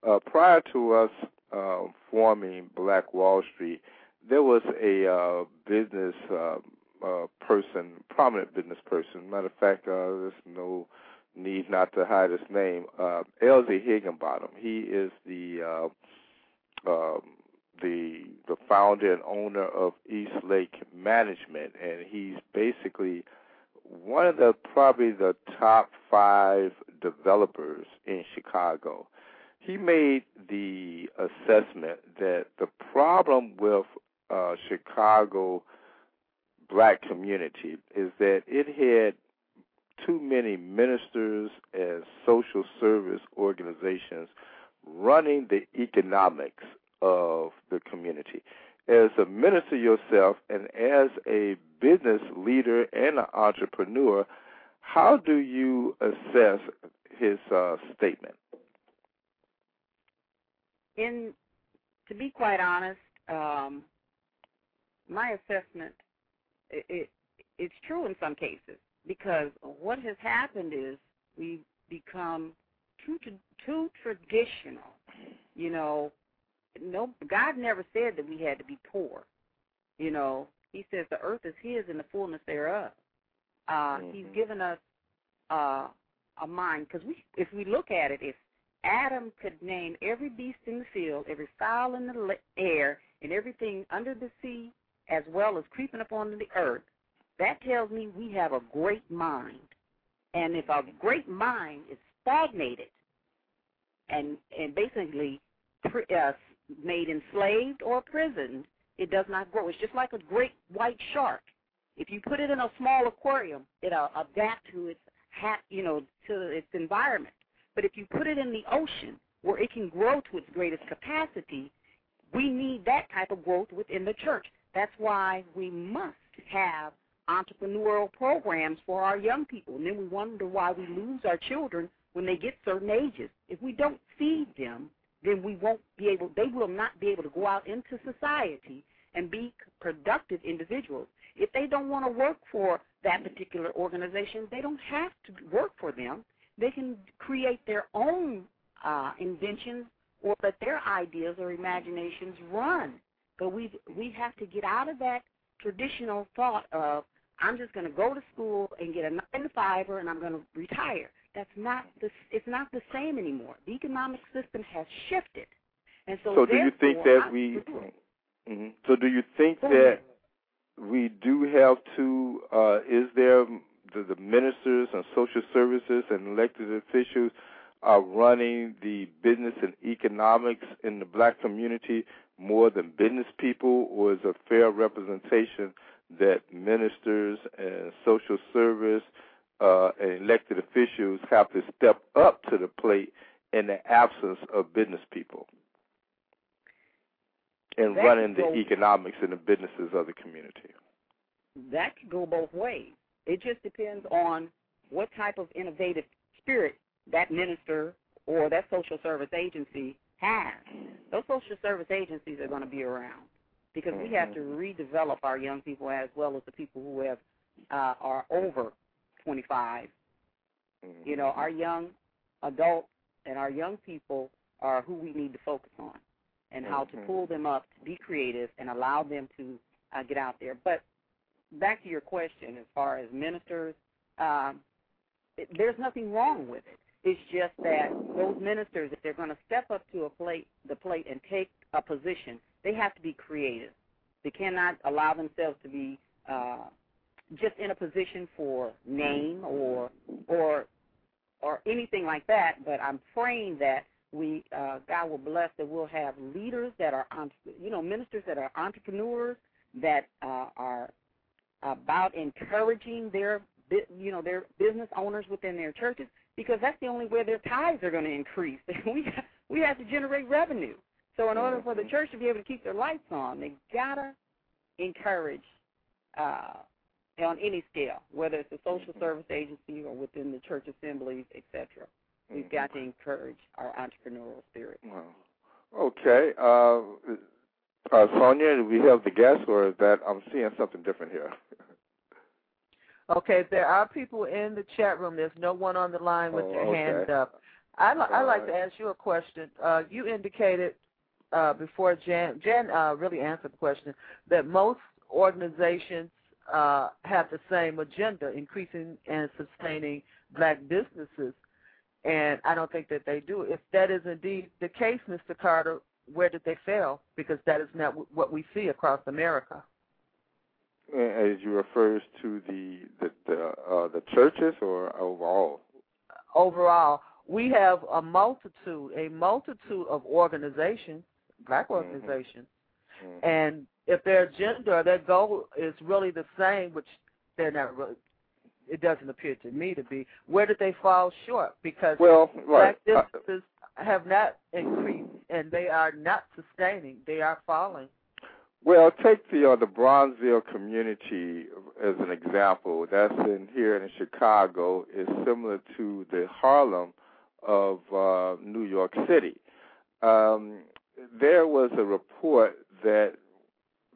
Uh, prior to us uh, forming Black Wall Street, there was a business person, prominent business person. Matter of fact, there's no need not to hide his name. Uh, Elzie Higginbottom. He is the uh, um, the the founder and owner of East Lake Management, and he's basically one of the probably the top five developers in Chicago. He made the assessment that the problem with uh, Chicago black community is that it had too many ministers and social service organizations running the economics of the community. As a minister yourself and as a business leader and an entrepreneur, how do you assess his uh, statement? In to be quite honest, um, my assessment it, it, it's true in some cases because what has happened is we've become too too traditional. You know, no God never said that we had to be poor. You know, He says the earth is His and the fullness thereof. Uh, mm-hmm. He's given us uh, a mind because we, if we look at it, if Adam could name every beast in the field, every fowl in the air, and everything under the sea, as well as creeping upon the earth, that tells me we have a great mind. And if a great mind is stagnated and and basically uh, made enslaved or imprisoned, it does not grow. It's just like a great white shark. If you put it in a small aquarium, it'll adapt to its ha- you know to its environment. But if you put it in the ocean where it can grow to its greatest capacity, we need that type of growth within the church. That's why we must have entrepreneurial programs for our young people. And then we wonder why we lose our children when they get certain ages. If we don't feed them, then we won't be able, they will not be able to go out into society and be productive individuals. If they don't want to work for that particular organization, they don't have to work for them. They can create their own uh, inventions or let their ideas or imaginations run. But we we have to get out of that traditional thought of I'm just going to go to school and get a nine to fiver and I'm going to retire. That's not the. It's not the same anymore. The economic system has shifted, and so. So do you think that we? Mm-hmm. So do you think that we do have to? Uh, is there the, the ministers and social services and elected officials are running the business and economics in the black community more than business people, or is a fair representation that ministers and social service uh, and elected officials have to step up to the plate in the absence of business people and That running the economics and the businesses of the community? that could go both ways. It just depends on what type of innovative spirit that minister or that social service agency has. Those social service agencies are going to be around because we have to redevelop our young people as well as the people who have uh, are over 25. You know, our young adults and our young people are who we need to focus on and how to pull them up to be creative and allow them to uh, get out there. But back to your question, as far as ministers, um, it, there's nothing wrong with it. It's just that those ministers, if they're going to step up to a plate, the plate, and take a position, they have to be creative. They cannot allow themselves to be uh, just in a position for name or or or anything like that. But I'm praying that we uh, God will bless that we'll have leaders that are you know ministers that are entrepreneurs that uh, are about encouraging their you know their business owners within their churches because that's the only way their tithes are going to increase. we we have to generate revenue. So in order for the church to be able to keep their lights on, they gotta encourage uh, on any scale, whether it's a social service agency or within the church assemblies, etc. We've got to encourage our entrepreneurial spirit. Wow. Okay. Uh, uh, Sonia, do we have the guest, or is that I'm seeing something different here? Okay, there are people in the chat room. There's no one on the line with Oh, their okay. hand up. I'd, li- I'd like to ask you a question. Uh, you indicated uh, before Jan, Jan uh, really answered the question that most organizations uh, have the same agenda, increasing and sustaining black businesses, and I don't think that they do. If that is indeed the case, Mr. Carter, where did they fail? Because that is not w- what we see across America. As you refers to the the the, uh, the churches or overall? overall, we have a multitude, a multitude of organizations, black Mhm. organizations, Mhm. and if their agenda or their goal is really the same, which they're not really, it doesn't appear to me to be, where did they fall short? Because well, right. black Uh, businesses have not increased and they are not sustaining; they are falling. Well, take the uh, the Bronzeville community as an example. That's in here in Chicago. is similar to the Harlem of uh, New York City. Um, there was a report that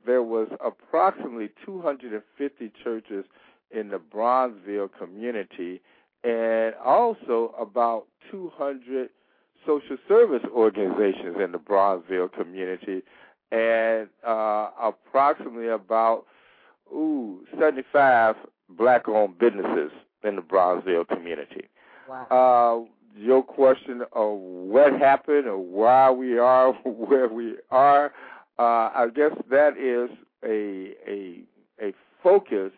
there was approximately 250 churches in the Bronzeville community, and also about 200 social service organizations in the Bronzeville community and uh, approximately about ooh 75 black-owned businesses in the Bronzeville community. Wow. Uh, your question of what happened or why we are where we are, uh, I guess that is a a a focus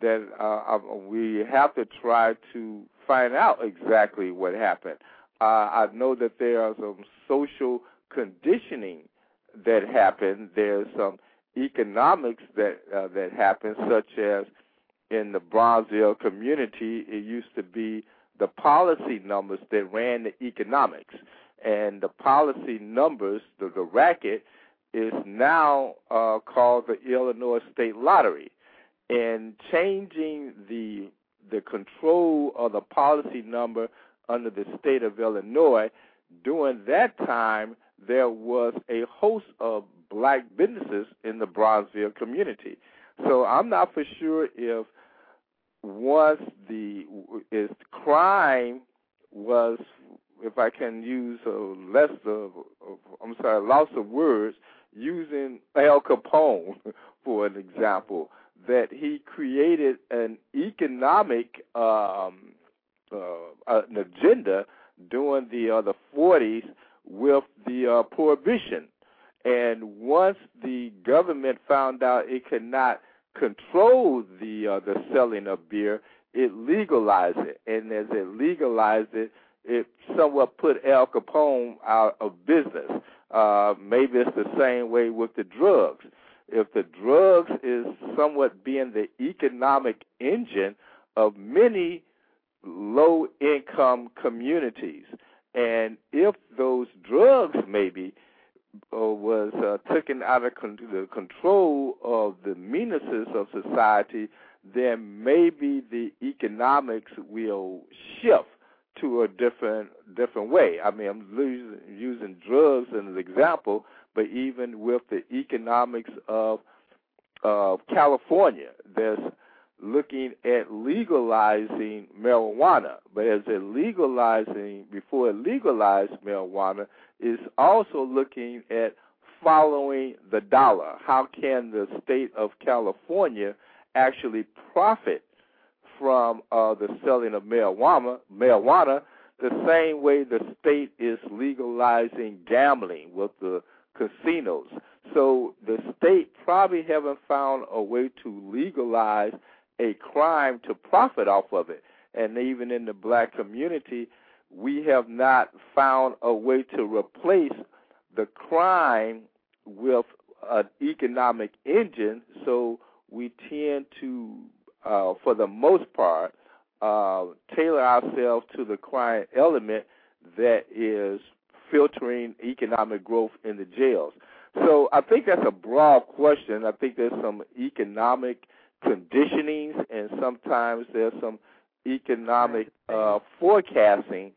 that uh, we have to try to find out exactly what happened. Uh, I know that there are some social conditioning that happen. There's some economics that uh, that happen, such as in the Bronzeville community, it used to be the policy numbers that ran the economics, and the policy numbers, the, the racket, is now uh, called the Illinois State Lottery, and changing the the control of the policy number under the state of Illinois. During that time, there was a host of black businesses in the Bronzeville community. So I'm not for sure if once the is crime was, if I can use a less of, of I'm sorry, loss of words, using Al Capone for an example, that he created an economic um, uh, an agenda during the uh, the 40s with the uh, prohibition. And once the government found out it could not control the uh, the selling of beer, it legalized it, and as it legalized it, it somewhat put Al Capone out of business. Uh, maybe it's the same way with the drugs. If the drugs is somewhat being the economic engine of many low income communities, and if those drugs maybe was uh, taken out of con- the control of the meannesses of society, then maybe the economics will shift to a different different way. I mean, I'm using, using drugs as an example, but even with the economics of of California, there's looking at legalizing marijuana, but as it legalizing before it legalized marijuana, is also looking at following the dollar. How can the state of California actually profit from uh, the selling of marijuana? Marijuana, the same way the state is legalizing gambling with the casinos. So the state probably haven't found a way to legalize a crime to profit off of it. And even in the black community, we have not found a way to replace the crime with an economic engine. So we tend to, uh, for the most part, uh, tailor ourselves to the crime element that is filtering economic growth in the jails. So I think that's a broad question. I think there's some economic conditionings, and sometimes there's some economic uh, forecasting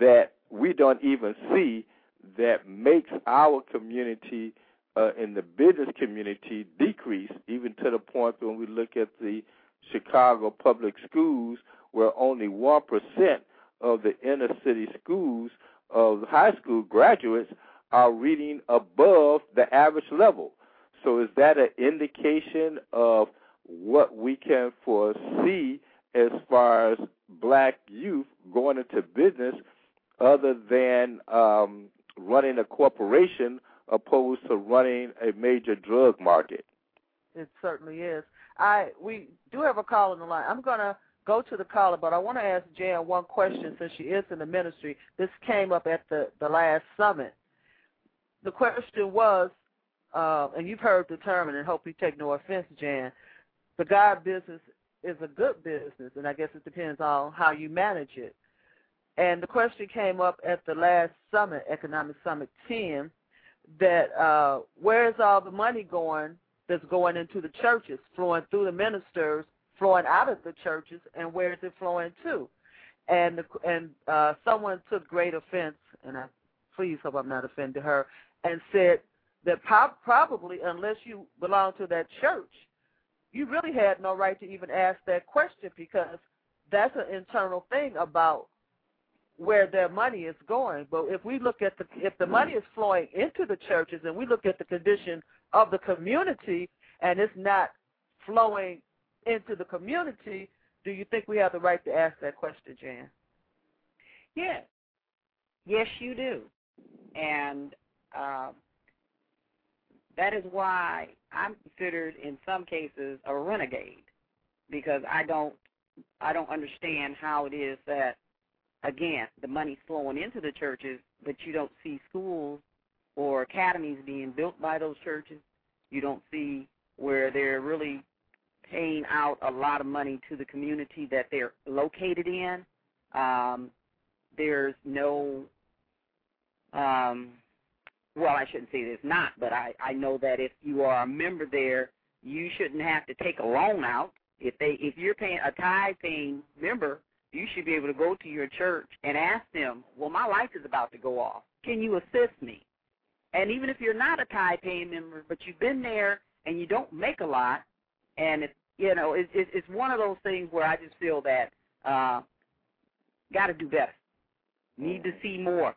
that we don't even see that makes our community uh, in the business community decrease, even to the point when we look at the Chicago public schools, where only one percent of the inner city schools of high school graduates are reading above the average level. So is that an indication of what we can foresee as far as black youth going into business other than um, running a corporation opposed to running a major drug market. It certainly is. I we do have a call on the line. I'm gonna go to the caller, but I want to ask Jan one question since she is in the ministry. This came up at the the last summit. The question was, uh, and you've heard the term, and I hope you take no offense, Jan the God business is a good business, and I guess it depends on how you manage it. And the question came up at the last summit, Economic Summit 10, that uh, where is all the money going that's going into the churches, flowing through the ministers, flowing out of the churches, and where is it flowing to? And the, and uh, someone took great offense, and I please hope I'm not offending her, and said that probably unless you belong to that church, you really had no right to even ask that question because that's an internal thing about where their money is going. But if we look at the if the money is flowing into the churches and we look at the condition of the community and it's not flowing into the community, do you think we have the right to ask that question, Jan? Yes. Yes, you do. And uh, that is why I'm considered in some cases a renegade because I don't I don't understand how it is that again the money's flowing into the churches, but you don't see schools or academies being built by those churches. You don't see where they're really paying out a lot of money to the community that they're located in. Um, there's no um, well, I shouldn't say there's not, but I I know that if you are a member there, you shouldn't have to take a loan out. If they if you're paying a tithe paying member, you should be able to go to your church and ask them, well, my life is about to go off. Can you assist me? And even if you're not a tithe paying member, but you've been there and you don't make a lot, and it's you know it's it's one of those things where I just feel that uh, got to do better. Need to see more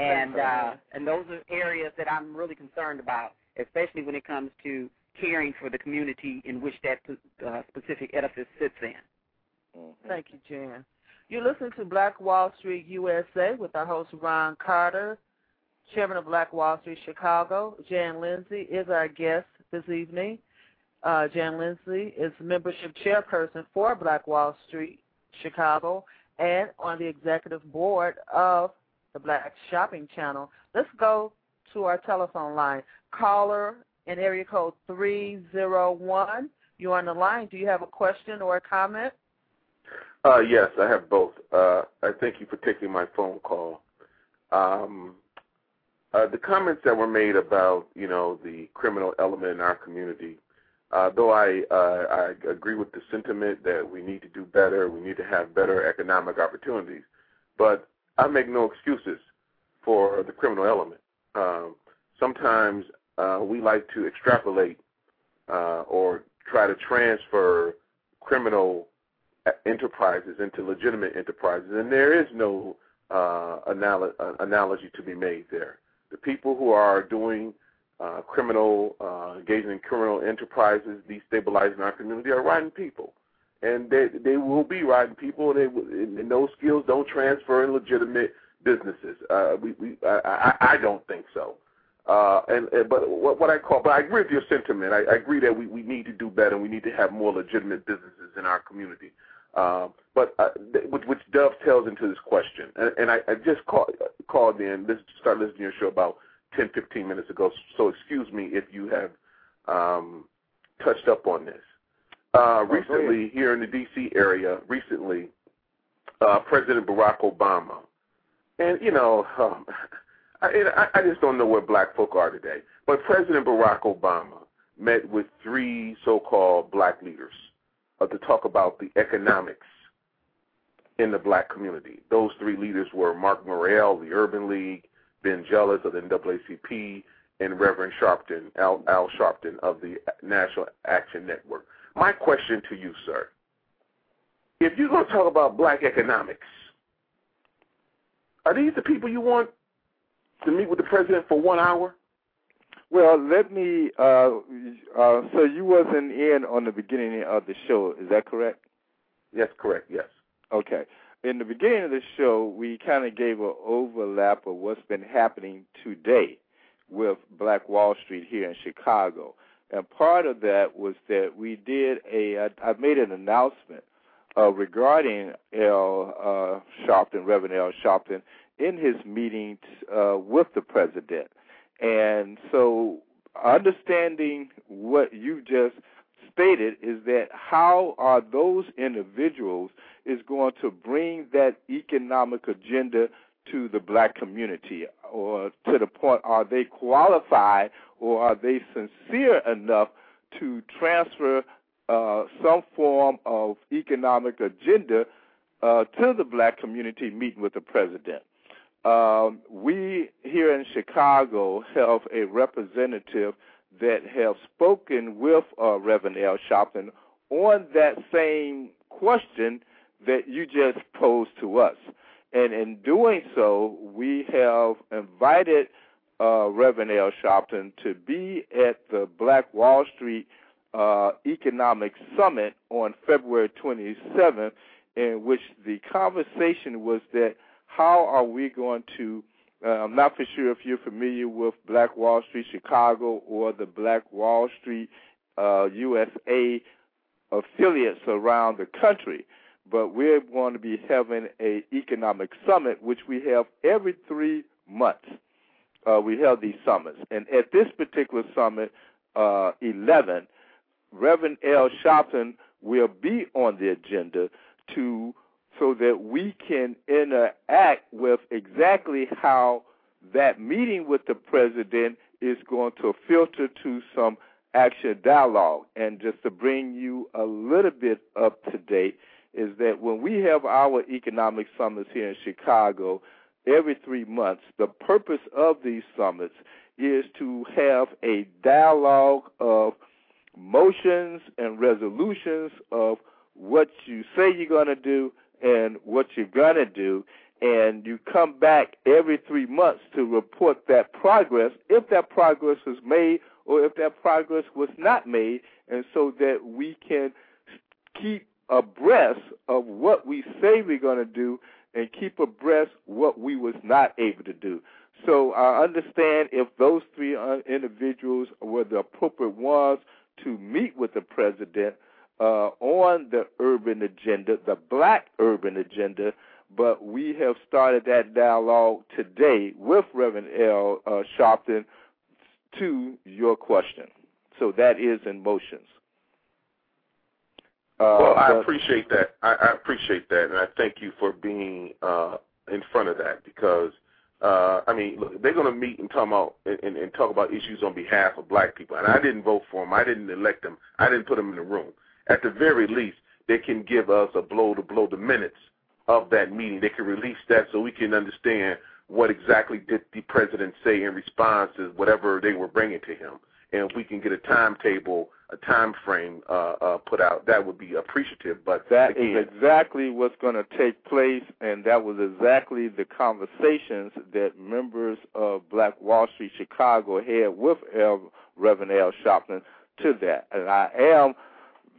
and uh, and those are areas that I'm really concerned about, especially when it comes to caring for the community in which that uh, specific edifice sits in. Mm-hmm. Thank you, Jan. You're listening to Black Wall Street USA with our host Ron Carter, chairman of Black Wall Street Chicago. Jan Lindsay is our guest this evening. Uh, Jan Lindsay is membership chairperson for Black Wall Street Chicago and on the executive board of the Black Shopping Channel. Let's go to our telephone line. Caller in area code 301. You're on the line. Do you have a question or a comment? Uh, yes, I have both. Uh, I thank you for taking my phone call. Um, uh, the comments that were made about, you know, the criminal element in our community, uh, though I, uh, I agree with the sentiment that we need to do better, we need to have better economic opportunities, but I make no excuses for the criminal element. Um, sometimes uh, we like to extrapolate uh, or try to transfer criminal enterprises into legitimate enterprises, and there is no uh, anal- uh, analogy to be made there. The people who are doing uh, criminal, uh, engaging in criminal enterprises, destabilizing our community, are riding people, and they they will be riding people. They and those skills don't transfer in legitimate businesses. Uh, we, we I, I, I don't think so. Uh, and, and but what, what I call, but I agree with your sentiment. I, I agree that we, we need to do better. and We need to have more legitimate businesses in our community. Uh, but uh, which, which dovetails into this question, and, and I, I just call, called in. This start listening to your show about 10, 15 minutes ago. So excuse me if you have um, touched up on this. Uh, recently, here in the D.C. area, recently, uh, President Barack Obama, and you know, um, I, I just don't know where black folk are today. But President Barack Obama met with three so-called black leaders uh, to talk about the economics in the black community. Those three leaders were Marc Morial, the Urban League, Ben Jealous of the NAACP, and Reverend Sharpton, Al, Al Sharpton of the National Action Network. My question to you, sir, if you're going to talk about black economics, are these the people you want to meet with the president for one hour? Well, let me. Uh, uh, so you wasn't in on the beginning of the show, is that correct? Yes, correct. Yes. Okay. In the beginning of the show, we kind of gave an overlap of what's been happening today with Black Wall Street here in Chicago, and part of that was that we did a. I, I made an announcement uh, regarding Al uh, Sharpton, Reverend Al Sharpton, in his meetings uh, with the president. And so, understanding what you just stated is that how are those individuals is going to bring that economic agenda to the black community or to the point are they qualified or are they sincere enough to transfer uh, some form of economic agenda uh, to the black community meeting with the president. Um, we here in Chicago have a representative that have spoken with uh, Reverend Al Sharpton on that same question that you just posed to us. And in doing so, we have invited uh, Reverend Al Sharpton to be at the Black Wall Street uh, Economic Summit on February 27th, in which the conversation was that – how are we going to uh, I'm not for sure if you're familiar with Black Wall Street Chicago or the Black Wall Street uh, USA affiliates around the country, but we're going to be having a economic summit, which we have every three months. Uh, we have these summits, and at this particular summit, uh, 11, Reverend Al Sharpton will be on the agenda to so that we can interact with exactly how that meeting with the president is going to filter to some action dialogue. And just to bring you a little bit up to date, is that when we have our economic summits here in Chicago every three months, the purpose of these summits is to have a dialogue of motions and resolutions of what you say you're going to do and what you're going to do, and you come back every three months to report that progress, if that progress was made or if that progress was not made, and so that we can keep abreast of what we say we're going to do and keep abreast what we was not able to do. So I understand if those three uh, individuals were the appropriate ones to meet with the president uh, on the urban agenda, the black urban agenda, but we have started that dialogue today with Reverend Al Uh, Sharpton to your question. So that is in motions. Uh, well, I but- appreciate that. I, I appreciate that, and I thank you for being uh, in front of that because uh, I mean, look, they're going to meet and talk about and, and talk about issues on behalf of black people. And I didn't vote for them. I didn't elect them. I didn't put them in the room. At the very least, they can give us a blow to blow the minutes of that meeting. They can release that so we can understand what exactly did the president say in response to whatever they were bringing to him. And if we can get a timetable, a time frame uh, uh, put out, that would be appreciative. But That again, is exactly what's going to take place, and that was exactly the conversations that members of Black Wall Street Chicago had with Al, Reverend Al Sharpton to that. And I am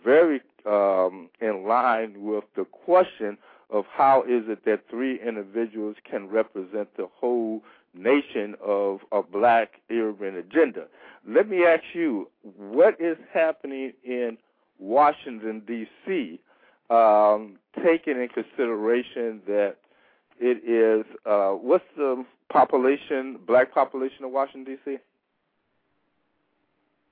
very um, in line with the question of how is it that three individuals can represent the whole nation of a black urban agenda. Let me ask you, what is happening in Washington, D.C., um, taking in consideration that it is, uh, what's the population, black population of Washington, D.C.?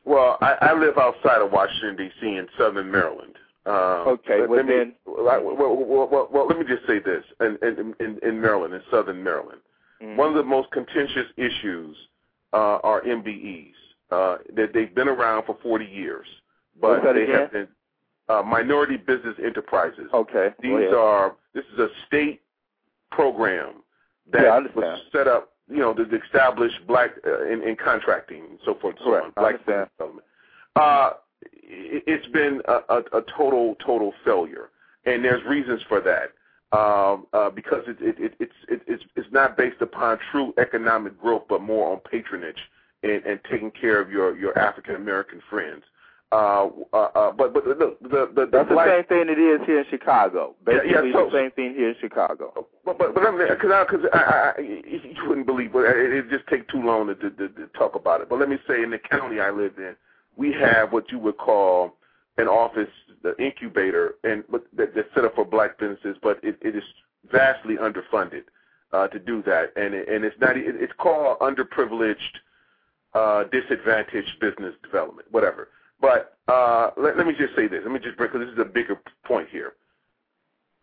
Well, I, I live outside of Washington D.C. in Southern Maryland. Um, Okay, well let me, then- well, well, well, well, let me just say this: in, in, in, Maryland, in Southern Maryland, Mm-hmm. one of the most contentious issues uh, are MBEs. Uh, that they've been around for 40 years, but they again? have been uh, minority business enterprises. Okay, These are this is a state program that Yeah, was set up, you know, the established black uh, in, in contracting and so forth and so on. Black development. Uh, it- it's been a, a, a total total failure, and there's reasons for that. Um, uh, because it, it, it, it's it, it's it's not based upon true economic growth, but more on patronage and, and taking care of your your African American friends. Uh, uh, uh, but but look, the the, the That's the same thing it is here in Chicago. Yeah, yeah, Basically, so- the same thing here in Chicago. But but but I mean, because I, cause I, I, you wouldn't believe, but it, it just take too long to, to, to, to talk about it. But let me say, in the county I live in, we have what you would call an office, the incubator, and but that, that's set up for black businesses, but it, it is vastly underfunded uh, to do that, and it, and it's not. It, it's called underprivileged, uh, disadvantaged business development, whatever. But uh, let, let me just say this. Let me just because this is a bigger point here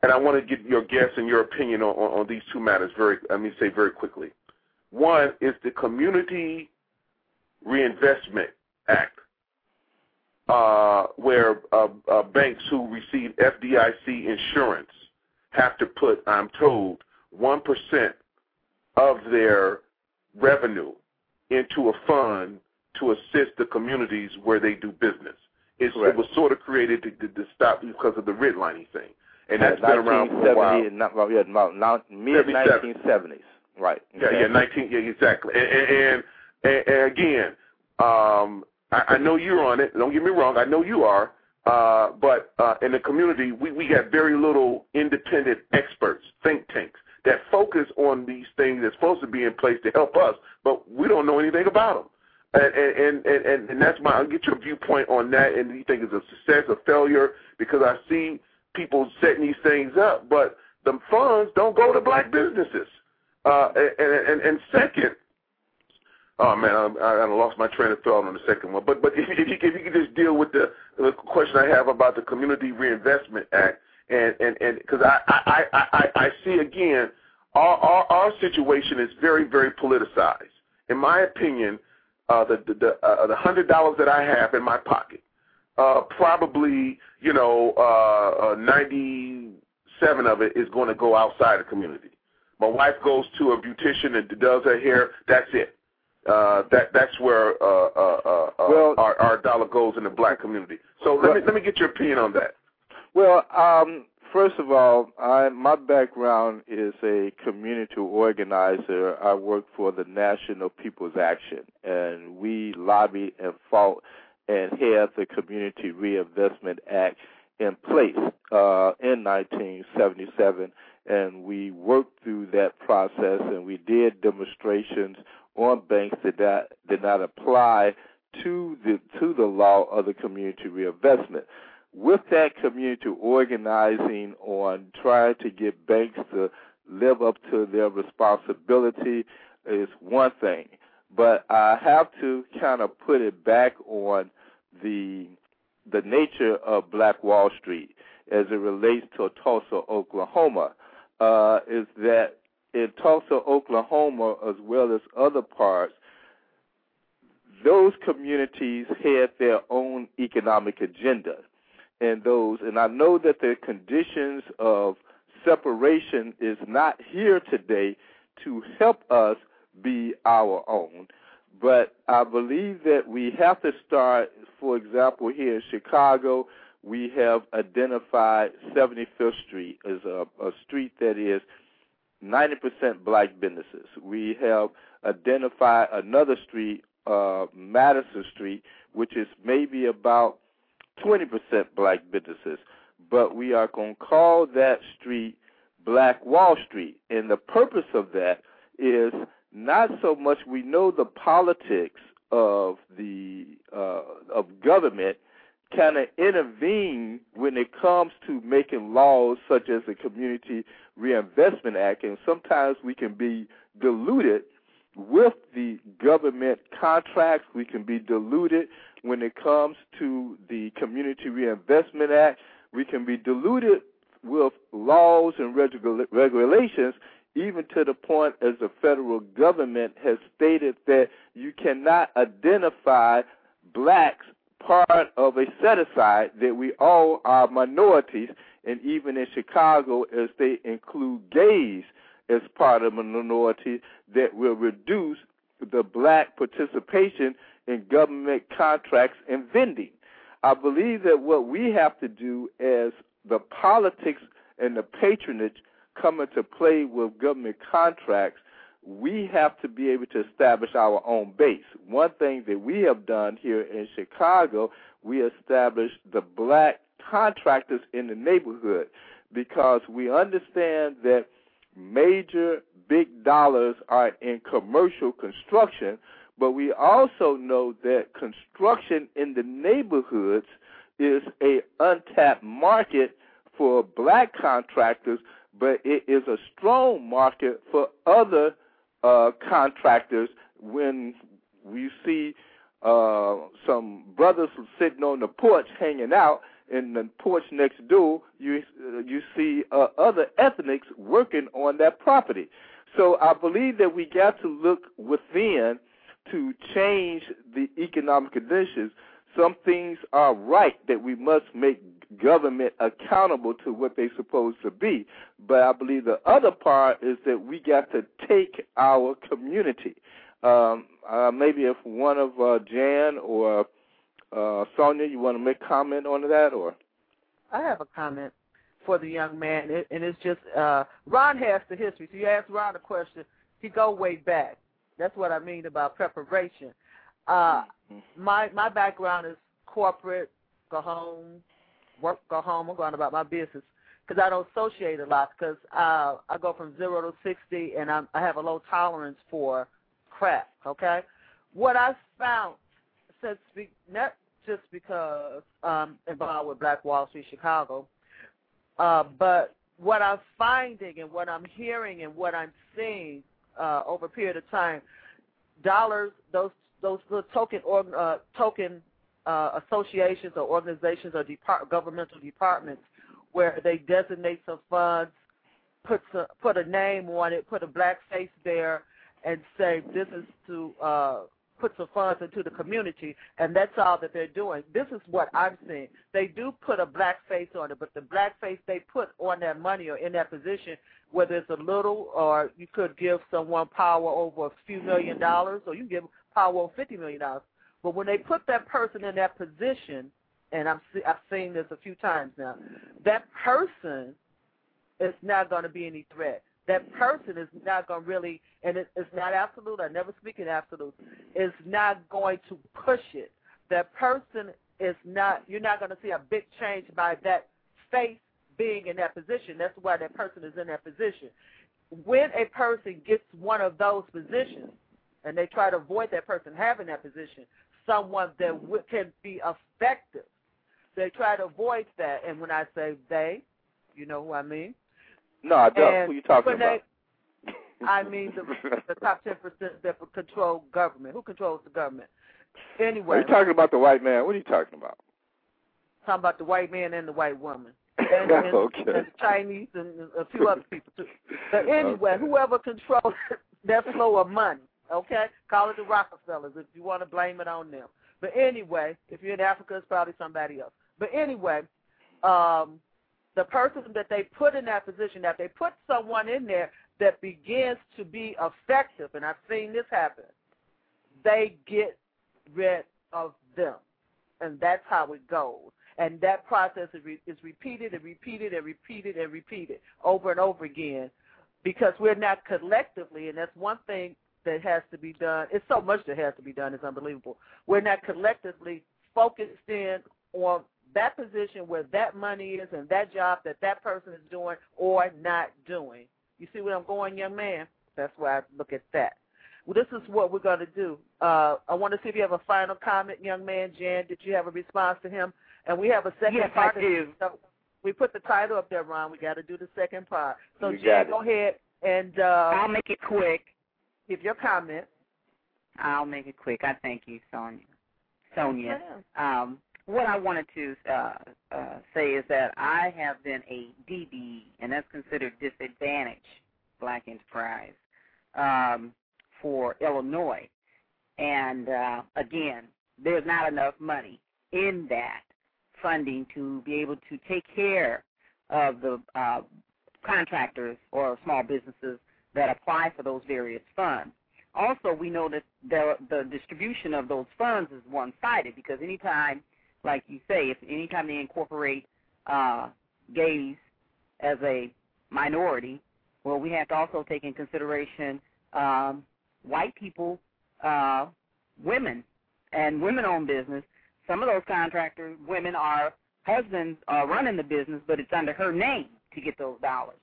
and I want to get your guess and your opinion on, on, on these two matters very. Let me say very quickly. One is the Community Reinvestment Act, uh, where uh, uh, banks who receive FDIC insurance have to put, I'm told, one percent of their revenue into a fund to assist the communities where they do business. It's, it was sort of created to, to, to stop because of the redlining thing, and that's been around for a while. not- yeah, about now- mid 1970s. Right. Yeah, yeah, nineteen, yeah, exactly. And and, and, and again, um, I, I know you're on it. Don't get me wrong. I know you are. Uh, but uh, in the community, we we have very little independent experts, think tanks that focus on these things that's supposed to be in place to help us, but we don't know anything about them. And and and and, that's my. I'll get your viewpoint on that. And you think it's a success, a failure? Because I see people setting these things up, but the funds don't go to black businesses. Uh, and, and, and second, oh man, I, I I lost my train of thought on the second one. But but if, if you if you could just deal with the, the question I have about the Community Reinvestment Act, and and and because I, I I I I see again, our, our our situation is very very politicized. In my opinion, uh, the the the, uh, the hundred dollars that I have in my pocket, uh, probably you know uh, uh, ninety seven of it is going to go outside the community. My wife goes to a beautician and does her hair. That's it. Uh, that that's where uh, uh, uh, uh, Well- our our dollar goes in the black community. So let me let me get your opinion on that. Well, um, first of all, I, my background is a community organizer. I work for the National People's Action, and we lobbied and fought and had the Community Reinvestment Act in place uh, in 1977, and we worked through that process, and we did demonstrations on banks that that did not apply to the to the law of the community reinvestment. With that community organizing on trying to get banks to live up to their responsibility is one thing, but I have to kind of put it back on the the nature of Black Wall Street as it relates to Tulsa, Oklahoma, uh, is that in Tulsa, Oklahoma, as well as other parts, those communities had their own economic agenda. And those, and I know that the conditions of separation is not here today to help us be our own. But I believe that we have to start, for example, here in Chicago, we have identified 75th Street as a, a street that is 90% black businesses. We have identified another street, uh, Madison Street, which is maybe about 20% black businesses. But we are going to call that street Black Wall Street. And the purpose of that is not so much we know the politics of the uh, of government kind of intervene when it comes to making laws such as the Community Reinvestment Act, and sometimes we can be diluted with the government contracts. We can be diluted when it comes to the Community Reinvestment Act. We can be diluted with laws and regulations, even to the point as the federal government has stated that you cannot identify blacks part of a set aside that we all are minorities, and even in Chicago, as they include gays as part of a minority, that will reduce the black participation in government contracts and vending. I believe that what we have to do as the politics and the patronage come into play with government contracts, we have to be able to establish our own base. One thing that we have done here in Chicago, we established the black contractors in the neighborhood because we understand that major big dollars are in commercial construction, but we also know that construction in the neighborhoods is a untapped market for black contractors, but it is a strong market for other uh, contractors when we see uh, some brothers sitting on the porch hanging out in the porch next door, you uh, you see uh, other ethnics working on that property. So I believe that we got to look within to change the economic conditions. Some things are right that we must make government accountable to what they're supposed to be. But I believe the other part is that we got to take our community. Um, uh, maybe if one of uh, Jan or uh, Sonia, you want to make comment on that, or I have a comment for the young man, and it's just uh, Ron has the history. So you ask Ron a question, he go way back. That's what I mean about preparation. Uh, mm-hmm. my my background is corporate, go home, work, go home. I'm going about my business because I don't associate a lot because uh, I go from zero to sixty, and I'm, I have a low tolerance for crap. Okay, what I found since be, not just because um involved with Black Wall Street Chicago, uh, but what I'm finding and what I'm hearing and what I'm seeing uh, over a period of time, dollars those those little token or uh, token uh, associations or organizations or depart- governmental departments where they designate some funds, put a, put a name on it, put a black face there, and say this is to uh, put some funds into the community, and that's all that they're doing. This is what I'm seeing. They do put a black face on it, but the black face they put on that money or in that position, whether it's a little or you could give someone power over a few million dollars, or you give power over fifty million dollars. But when they put that person in that position, and I'm I've seen this a few times now, that person is not going to be any threat. That person is not going to really, and it, it's not absolute. I never speak in absolute. Is not going to push it. That person is not. You're not going to see a big change by that face being in that position. That's why that person is in that position. When a person gets one of those positions, and they try to avoid that person having that position, someone that w- can be effective. They try to avoid that, and when I say they, you know who I mean. No, I don't. And Who you talking when they- about? I mean the, the top ten percent that control government. Who controls the government? Anyway, Are you talking about the white man? What are you talking about? talking about the white man and the white woman. And, and, Okay. and the Chinese and a few other people too. But anyway, Okay. whoever controls that flow of money, okay? Call it the Rockefellers if you want to blame it on them. But anyway, if you're in Africa, it's probably somebody else. But anyway, um, the person that they put in that position, that they put someone in there that begins to be effective, and I've seen this happen, they get rid of them. And that's how it goes. And that process is, re- is repeated and repeated and repeated and repeated over and over again because we're not collectively, and that's one thing that has to be done. It's so much that has to be done. It's unbelievable. We're not collectively focused in on that position where that money is and that job that that person is doing or not doing. You see where I'm going, young man? That's why I look at that. Well, this is what we're going to do. Uh, I want to see if you have a final comment, young man. Jan, did you have a response to him? And we have a second Yes, I part. of do. this. So we put the title up there, Ron. We got to do the second part. So, You Jan, got it. go ahead and uh, I'll make it quick. give your comment. I'll make it quick. I thank you, Sonia. Sonia. Yes, Um, what I wanted to uh, uh, say is that I have been a DB, and that's considered disadvantaged black enterprise um, for Illinois. And uh, again, there's not enough money in that funding to be able to take care of the uh, contractors or small businesses that apply for those various funds. Also, we know that the, the distribution of those funds is one-sided because anytime, like you say, if anytime they incorporate uh, gays as a minority, well, we have to also take in consideration um, white people, uh, women, and women-owned business. Some of those contractors, women are husbands are running the business, but it's under her name to get those dollars.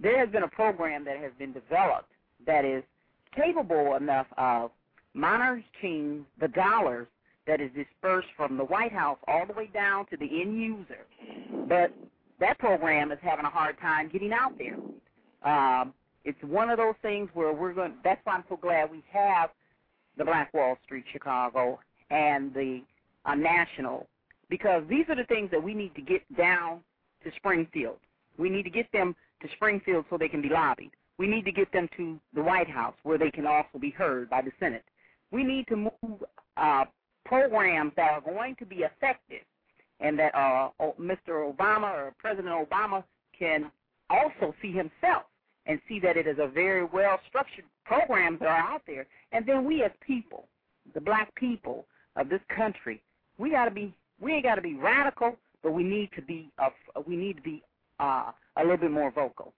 There has been a program that has been developed that is capable enough of monitoring the dollars that is dispersed from the White House all the way down to the end user. But that program is having a hard time getting out there. Um, it's one of those things where we're going. That's why I'm so glad we have the Black Wall Street Chicago and the uh, National, because these are the things that we need to get down to Springfield. We need to get them to Springfield so they can be lobbied. We need to get them to the White House where they can also be heard by the Senate. We need to move uh, programs that are going to be effective and that uh, Mr. Obama or President Obama can also see himself and see that it is a very well structured programs that are out there. And then we as people, the black people of this country, we got to be we ain't got to be radical, but we need to be uh, we need to be uh, a little bit more vocal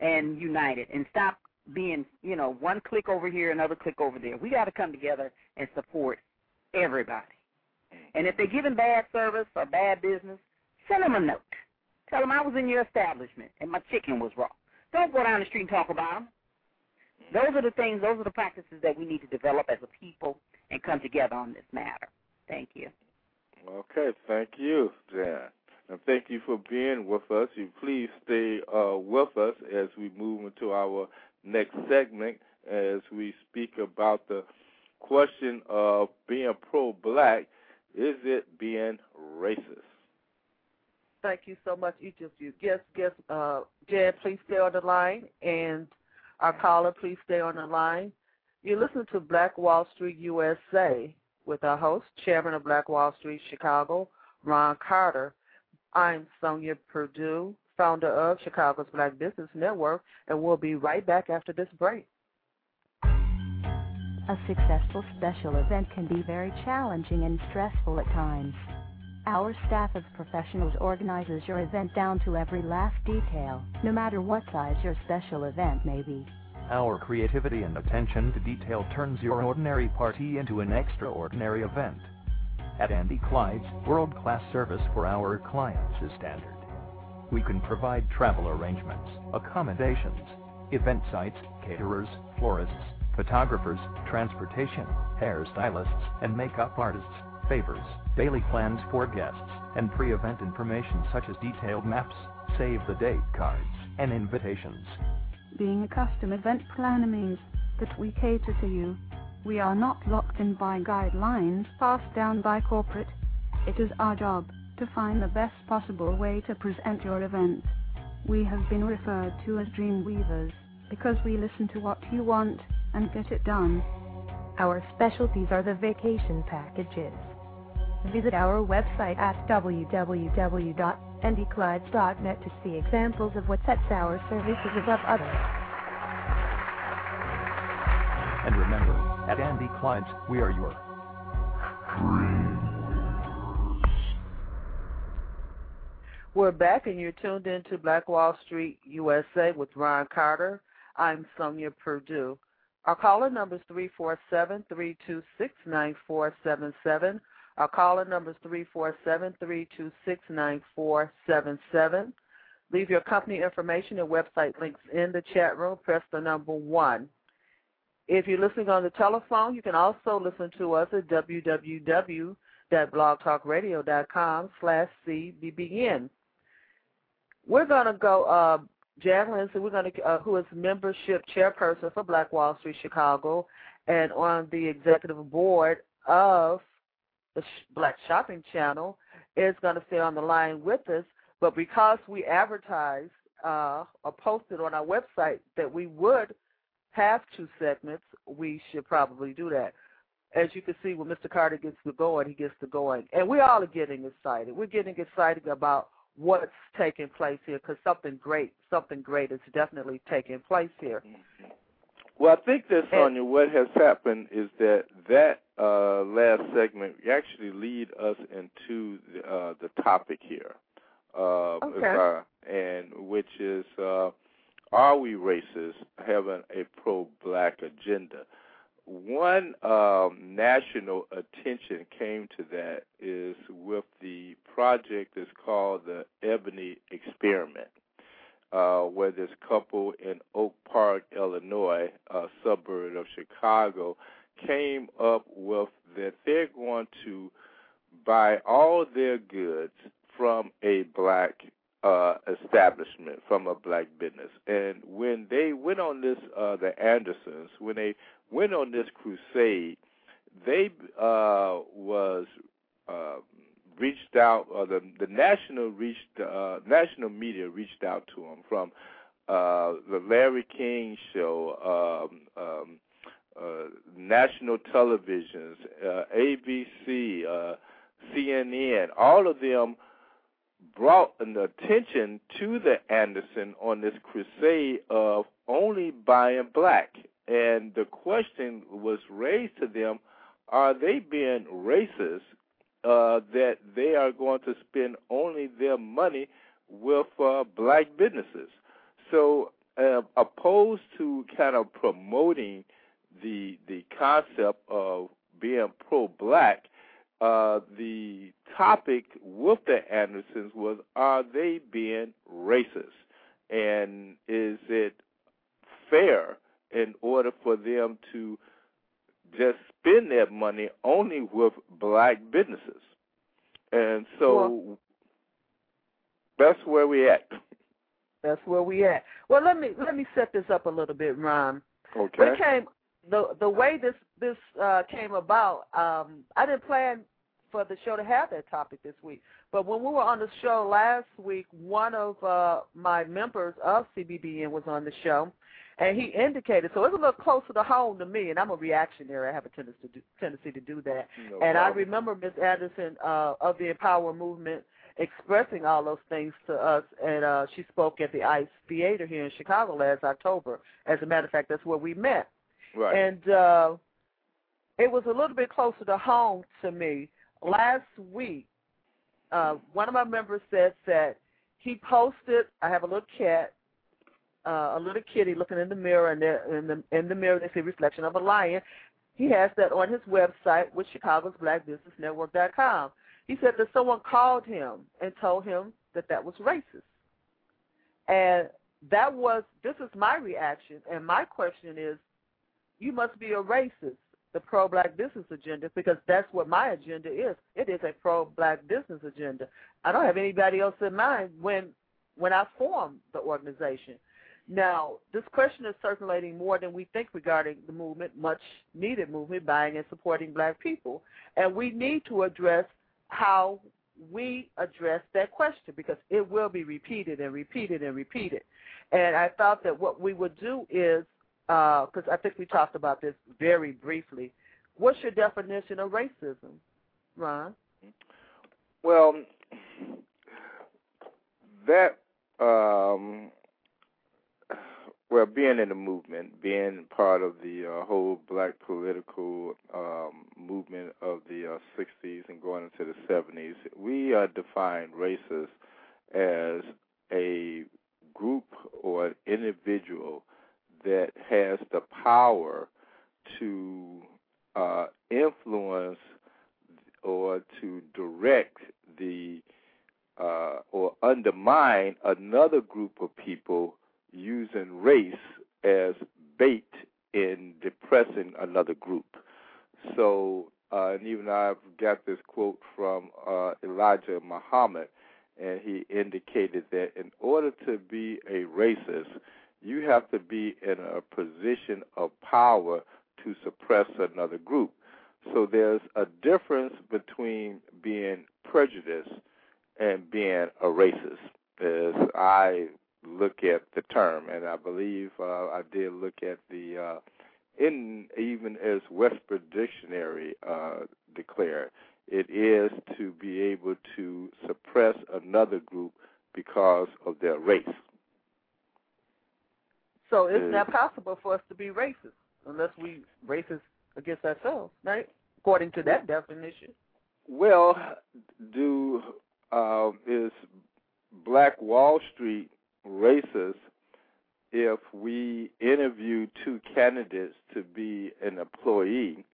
and united and stop being, you know, one clique over here, another clique over there. We got to come together and support everybody. And if they're giving bad service or bad business, send them a note. Tell them I was in your establishment and my chicken was raw. Don't go down the street and talk about them. Those are the things, those are the practices that we need to develop as a people and come together on this matter. Thank you. Okay, thank you, Jan. And thank you for being with us. You please stay uh, with us as we move into our next segment as we speak about the question of being pro-black. Is it being racist? Thank you so much, each of you. Guest, guest, uh, Jan, please stay on the line, and our caller, please stay on the line. You listen to Black Wall Street USA with our host, Chairman of Black Wall Street Chicago, Ron Carter. I'm Sonia Purdue, founder of Chicago's Black Business Network, and we'll be right back after this break. A successful special event can be very challenging and stressful at times. Our staff of professionals organizes your event down to every last detail, no matter what size your special event may be. Our creativity and attention to detail turns your ordinary party into an extraordinary event. At Andy Clyde's, world-class service for our clients is standard. We can provide travel arrangements, accommodations, event sites, caterers, florists, photographers, transportation, hairstylists, and makeup artists, favors, daily plans for guests, and pre-event information such as detailed maps, save the date cards, and invitations. Being a custom event planner means that we cater to you. We are not locked in by guidelines passed down by corporate. It is our job to find the best possible way to present your event. We have been referred to as dream weavers because we listen to what you want and get it done. Our specialties are the vacation packages. Visit our website at www.andyclides.net to see examples of what sets our services above others. And remember, at Andy Clyde's, we are your We're back, and you're tuned in to Black Wall Street USA with Ron Carter. I'm Sonia Purdue. Our caller number is 347 326 9477. Our caller number is 347 326 9477. Leave your company information and website links in the chat room. Press the number 1. If you're listening on the telephone, you can also listen to us at www.blogtalkradio.com slash CBBN. We're going to go, uh, Jan Lindsay, we're going to, uh, who is membership chairperson for Black Wall Street Chicago and on the executive board of the Black Shopping Channel, is going to stay on the line with us. But because we advertised uh, or posted on our website that we would have two segments, we should probably do that. As you can see, when Mr. Carter gets to going, he gets to going. And we all are getting excited. We're getting excited about what's taking place here because something great, something great is definitely taking place here. Well, I think that Sonia, what has happened is that that uh, last segment actually lead us into the, uh, the topic here, uh, okay. and which is uh, are we racist having a pro-black agenda? One um, national attention came to that is with the project that's called the Ebony Experiment, uh, where this couple in Oak Park, Illinois, a suburb of Chicago, came up with that they're going to buy all their goods from a black uh, establishment, from a black business. And when they went on this, uh, the Andersons, when they went on this crusade, they uh, was uh, reached out, or the the national reached uh, national media reached out to them from uh, the Larry King show, um, um, national televisions, ABC, CNN, all of them brought an attention to the Anderson on this crusade of only buying black. And the question was raised to them are they being racist uh, that they are going to spend only their money with uh, black businesses? So, uh, opposed to kind of promoting the the concept of being pro-black, uh, the topic with the Andersons was: Are they being racist? And is it fair in order for them to just spend their money only with black businesses? And so Well- that's where we at. That's where we at. Well, let me let me set this up a little bit, Ron. Okay. We came the the way this this uh, came about. Um, I didn't plan for the show to have that topic this week, but when we were on the show last week, one of uh, my members of CBBN was on the show, and he indicated so it's a little closer to home to me, and I'm a reactionary. I have a tendency to do, tendency to do that, No and I remember Miss Anderson uh, of the Empower Movement expressing all those things to us, and uh, she spoke at the ICE Theater here in Chicago last October. As a matter of fact, that's where we met. Right. And uh, it was a little bit closer to home to me. Last week, uh, one of my members said that he posted. I have a little cat, uh, a little kitty looking in the mirror, and in the in the mirror they see reflection of a lion. He has that on his website, which Chicago's Black Business Network.com. He said that someone called him and told him that that was racist, and that was this is my reaction, and my question is, you must be a racist. The pro-black business agenda, because that's what my agenda is. It is a pro-black business agenda. I don't have anybody else in mind when when I formed the organization. Now, this question is circulating more than we think regarding the movement, much needed movement, buying and supporting black people. And we need to address how we address that question because it will be repeated and repeated and repeated. And I thought that what we would do is, because uh, I think we talked about this very briefly, what's your definition of racism, Ron? Well, that um, well, being in the movement, being part of the uh, whole black political um, movement of the uh, 60s and going into the 70s, we uh, define races as a group or an individual that has the power to uh, influence or to direct the uh, or undermine another group of people using race as bait in depressing another group. So, uh, and even I've got this quote from uh, Elijah Muhammad, and he indicated that in order to be a racist, you have to be in a position of power to suppress another group. So there's a difference between being prejudiced and being a racist. As I look at the term, and I believe uh, I did look at the uh, in even as Webster Dictionary uh, declared, it is to be able to suppress another group because of their race. So it's not possible for us to be racist unless we racist against ourselves, right? According to that definition. Well, do uh, is Black Wall Street racist if we interview two candidates to be an employee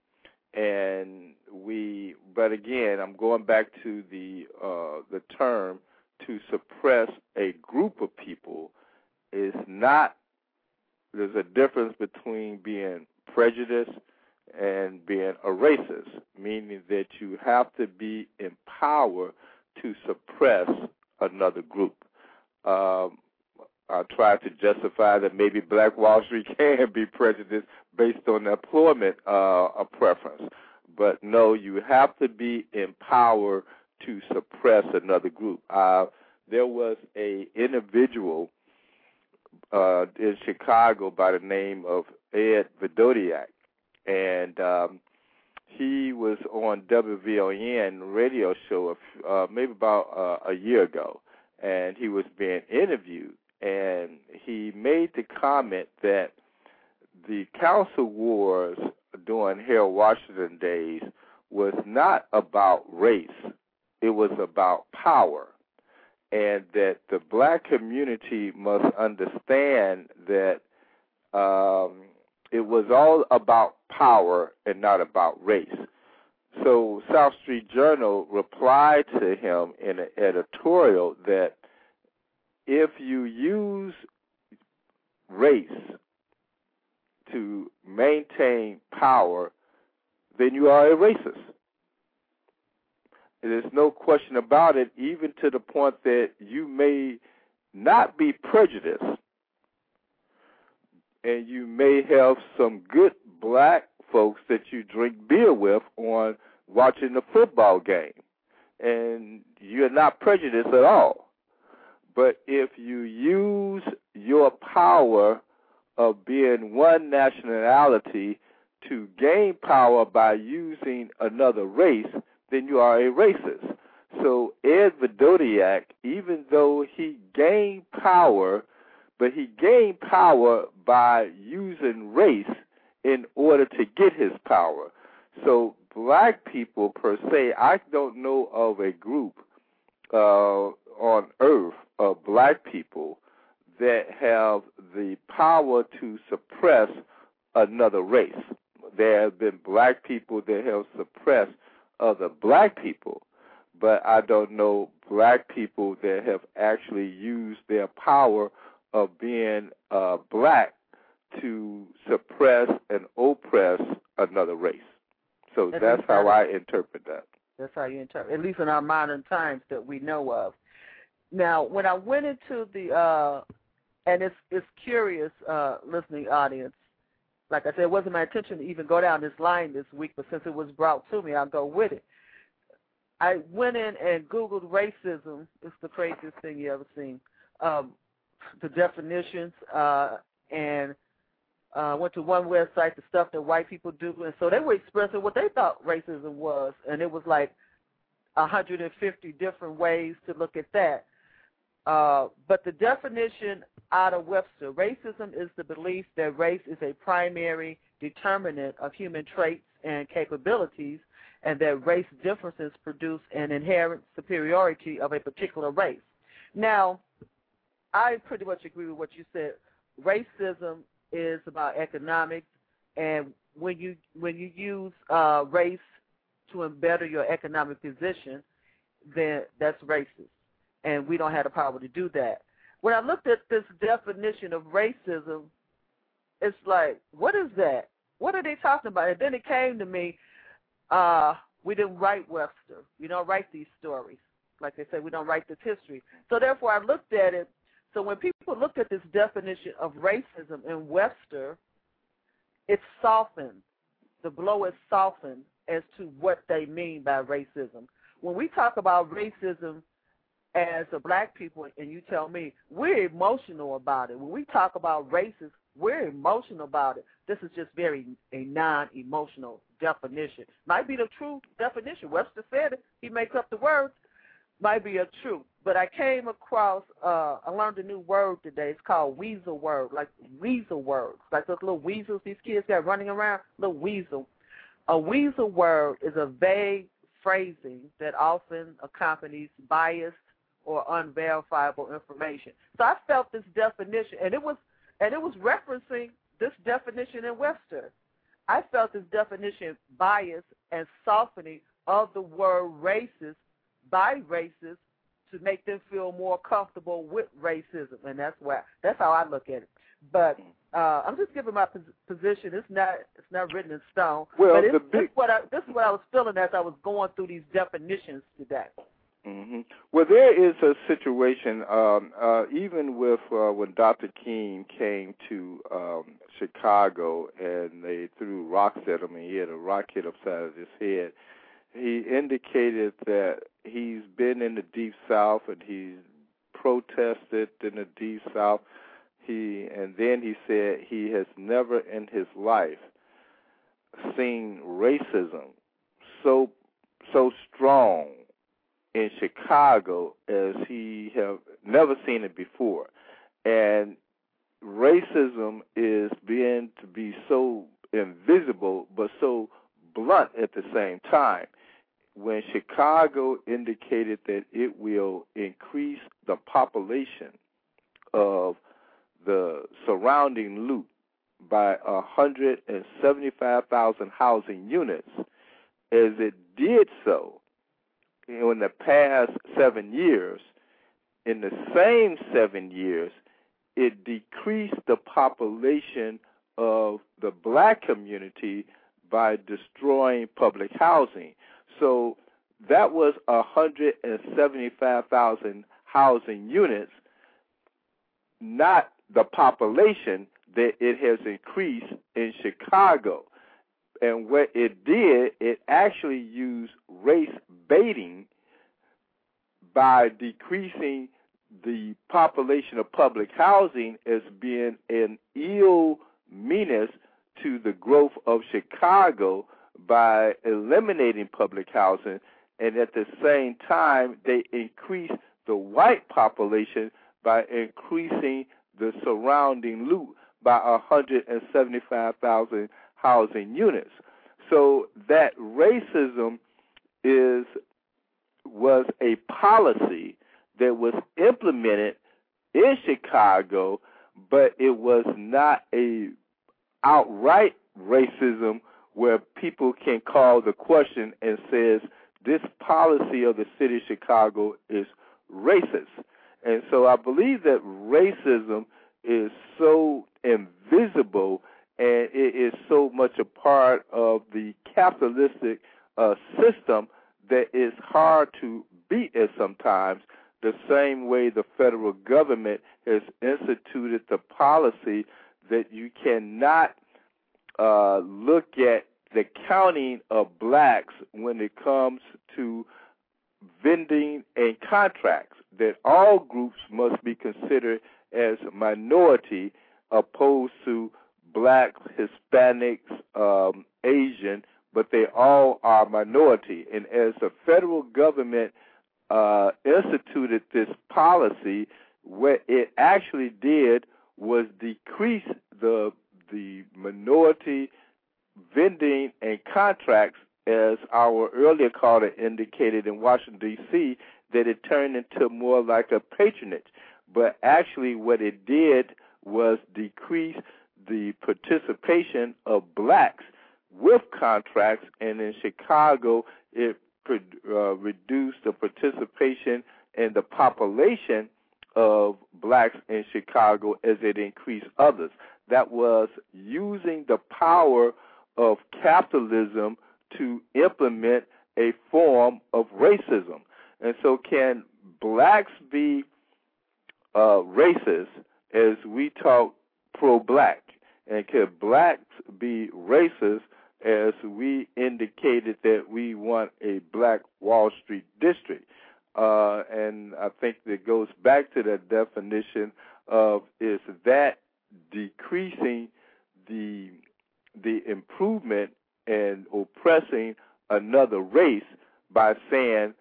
and we but again i'm going back to the uh the term to suppress a group of people is not there's a difference between being prejudiced and being a racist meaning that you have to be in power to suppress another group um, I tried to justify that maybe Black Wall Street can be prejudiced based on employment uh, preference. But no, you have to be in power to suppress another group. Uh, there was a individual uh, in Chicago by the name of Ed Vrdolyak, and um, he was on WVON radio show uh, maybe about uh, a year ago, and he was being interviewed. And he made the comment that the council wars during Harold Washington days was not about race, it was about power. And that the black community must understand that um, it was all about power and not about race. So South Street Journal replied to him in an editorial that if you use race to maintain power, then you are a racist. There's no question about it, even to the point that you may not be prejudiced and you may have some good black folks that you drink beer with on watching the football game. And you're not prejudiced at all. But if you use your power of being one nationality to gain power by using another race, then you are a racist. So Ed Vrdolyak, even though he gained power, but he gained power by using race in order to get his power. So black people per se, I don't know of a group uh, on earth of black people that have the power to suppress another race. There have been black people that have suppressed other black people, but I don't know black people that have actually used their power of being uh, black to suppress and oppress another race. So At that's how I interpret that. That's how you interpret, at least in our modern times that we know of. Now, when I went into the, uh, and it's it's curious, uh, listening audience. Like I said, it wasn't my intention to even go down this line this week, but since it was brought to me, I'll go with it. I went in and Googled racism. It's the craziest thing you ever seen. Um, the definitions, uh, and uh, went to one website, the stuff that white people do, and so they were expressing what they thought racism was, and it was like 150 different ways to look at that. Uh, but the definition out of Webster, racism is the belief that race is a primary determinant of human traits and capabilities, and that race differences produce an inherent superiority of a particular race. Now, I pretty much agree with what you said. Racism is about economics, and when you when you use uh, race to better your economic position, then that's racist, and we don't have the power to do that. When I looked at this definition of racism, it's like, what is that? What are they talking about? And then it came to me, uh, we didn't write Webster. We don't write these stories. Like they say, we don't write this history. So therefore, I looked at it. So when people looked at this definition of racism in Webster, it's softened. The blow is softened as to what they mean by racism. When we talk about racism as a black people, and you tell me we're emotional about it. When we talk about racism, we're emotional about it. This is just very a non-emotional definition. Might be the true definition. Webster said it. He makes up the words. Might be a truth. But I came across, uh, I learned a new word today. It's called weasel word, like weasel words, like those little weasels these kids got running around. Little weasel. A weasel word is a vague phrasing that often accompanies biased or unverifiable information. So I felt this definition, and it was and it was referencing this definition in Webster. I felt this definition bias and softening of the word racist by racists to make them feel more comfortable with racism, and that's why that's how I look at it. But uh, I'm just giving my pos- position. It's not it's not written in stone. Well, but it's, big- this is what I this is what I was feeling as I was going through these definitions today. Hmm Well, there is a situation, um, uh, even with uh, when Dr. King came to um, Chicago and they threw rocks at him and he had a rock hit upside of his head. He indicated that he's been in the Deep South and he's protested in the Deep South. He and then he said he has never in his life seen racism so so strong in Chicago as he have never seen it before. And racism is being to be so invisible but so blunt at the same time. When Chicago indicated that it will increase the population of the surrounding loop by 175,000 housing units, as it did so, in the past seven years, in the same seven years, it decreased the population of the black community by destroying public housing. So that was 175,000 housing units, not the population that it has increased in Chicago. And what it did, it actually used race baiting by decreasing the population of public housing as being an ill menace to the growth of Chicago by eliminating public housing, and at the same time, they increased the white population by increasing the surrounding loop by 175,000 housing units. So that racism is was a policy that was implemented in Chicago, but it was not a outright racism where people can call the question and says this policy of the city of Chicago is racist. And so I believe that racism is so invisible and it is so much a part of the capitalistic uh, system that it's hard to beat it sometimes. The same way the federal government has instituted the policy that you cannot uh, look at the counting of blacks when it comes to vending and contracts, that all groups must be considered as minority opposed to black, Hispanics, um, Asian, but they all are minority. And as the federal government uh, instituted this policy, what it actually did was decrease the the minority vending and contracts, as our earlier caller indicated in Washington D.C., that it turned into more like a patronage. But actually, what it did was decrease the participation of blacks with contracts, and in Chicago, it uh, reduced the participation in the population of blacks in Chicago as it increased others. That was using the power of capitalism to implement a form of racism. And so, can blacks be uh, racist as we talk pro black? And can blacks be racist as we indicated that we want a black Wall Street district? Uh, and I think that goes back to that definition of is that decreasing the the improvement and oppressing another race by saying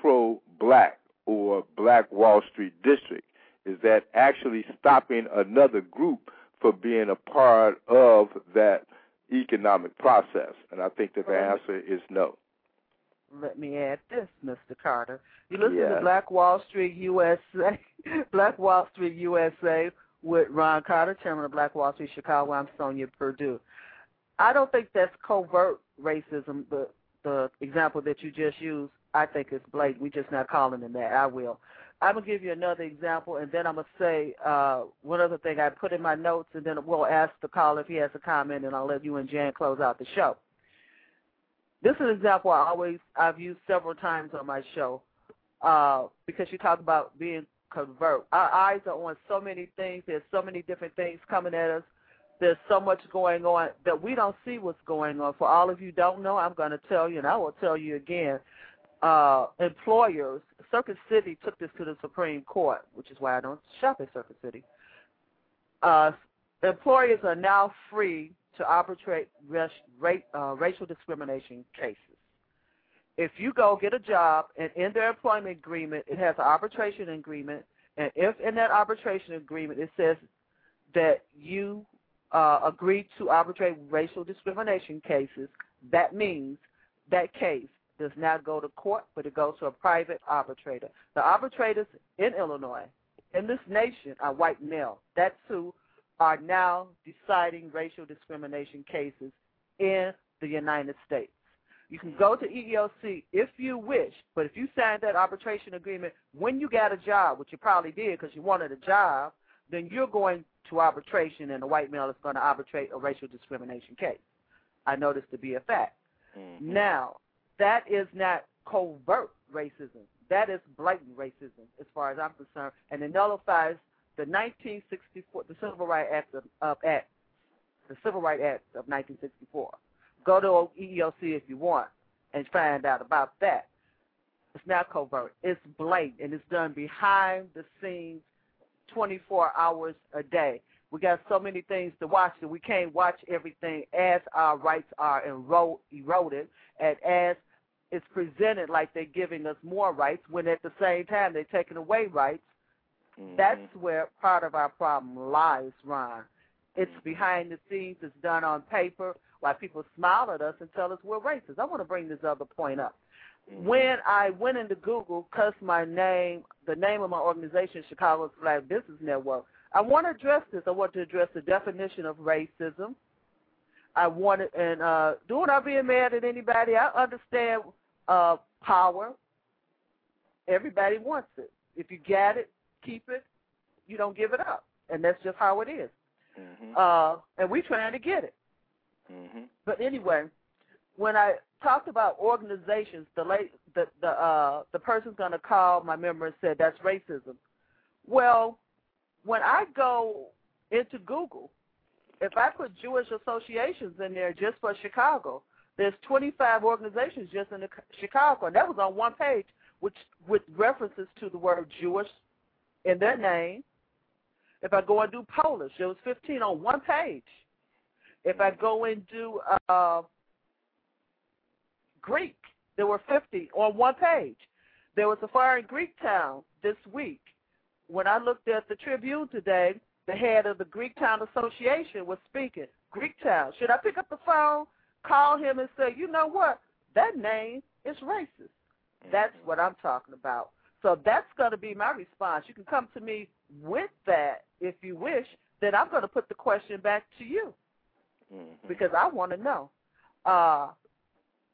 pro black or black Wall Street district? Is that actually stopping another group for being a part of that economic process? And I think that the answer is no. Let me add this, Mr. Carter. You listen Yeah. to Black Wall Street USA, Black Wall Street USA with Ron Carter, chairman of Black Wall Street Chicago. I'm Sonia Purdue. I don't think that's covert racism. The the example that you just used, I think is blatant. We're just not calling it that. I will. I'm gonna give you another example, and then I'm gonna say uh, one other thing I put in my notes, and then we'll ask the caller if he has a comment, and I'll let you and Jan close out the show. This is an example I always I've used several times on my show uh, because you talk about being covert. Our eyes are on so many things. There's so many different things coming at us. There's so much going on that we don't see what's going on. For all of you don't know, I'm going to tell you, and I will tell you again. Uh, employers, Circuit City took this to the Supreme Court, which is why I don't shop at Circuit City. Uh, employers are now free to arbitrate uh, racial discrimination cases. If you go get a job and in their employment agreement it has an arbitration agreement, and if in that arbitration agreement it says that you uh, agree to arbitrate racial discrimination cases, that means that case does not go to court, but it goes to a private arbitrator. The arbitrators in Illinois, in this nation, are white male. That's who are now deciding racial discrimination cases in the United States. You can go to EEOC if you wish, but if you signed that arbitration agreement when you got a job, which you probably did because you wanted a job, then you're going to arbitration and a white male is going to arbitrate a racial discrimination case. I know this to be a fact. Mm-hmm. Now, that is not covert racism. That is blatant racism as far as I'm concerned, and it nullifies the 1964, the Civil Rights Act of, of Act, the Civil Rights Act of 1964. Go to EEOC if you want and find out about that. It's not covert. It's blatant, and it's done behind the scenes, 24 hours a day. We got so many things to watch that we can't watch everything as our rights are ero- eroded and as it's presented like they're giving us more rights when at the same time they're taking away rights. Mm-hmm. That's where part of our problem lies, Ron. It's mm-hmm. behind the scenes. It's done on paper while people smile at us and tell us we're racist. I want to bring this other point up. Mm-hmm. When I went into Google, because my name, the name of my organization, Chicago's Black Business Network, I want to address this. I want to address the definition of racism. I want to, and uh, doing not being mad at anybody. I understand uh, power. Everybody wants it. If you got it, keep it. You don't give it up, and that's just how it is. Mm-hmm. uh, and we're trying to get it. Mm-hmm. But anyway, when I talked about organizations, the late the the uh the person's gonna call my member and said that's racism. Well, when I go into Google, if I put Jewish associations in there just for Chicago, there's 25 organizations just in Chicago, and that was on one page, which with references to the word Jewish in their name. If I go and do Polish, there was 15 on one page. If I go and do uh, Greek, there were 50 on one page. There was a fire in Greektown this week. When I looked at the Tribune today, the head of the Greektown Association was speaking. Greektown. Should I pick up the phone, call him, and say, you know what? That name is racist. That's what I'm talking about. So that's going to be my response. You can come to me with that if you wish. Then I'm going to put the question back to you Mm-hmm. because I want to know. Uh,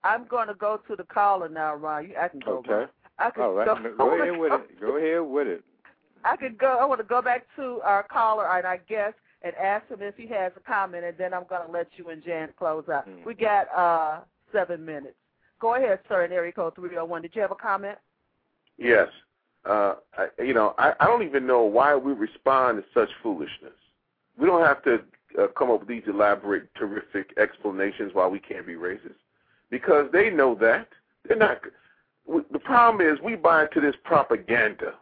I'm going to go to the caller now, Ron. You, I can go. Okay. Ron. I can All right. go. Go, ahead with it. Go ahead with it. I could go. I want to go back to our caller and I guest and ask him if he has a comment, and then I'm going to let you and Jan close out. Mm. We got uh, seven minutes. Go ahead, sir. In area code 301. Did you have a comment? Yes. Uh, I, you know, I, I don't even know why we respond to such foolishness. We don't have to uh, come up with these elaborate, terrific explanations why we can't be racist, because they know that they're not. w- The problem is we buy into this propaganda.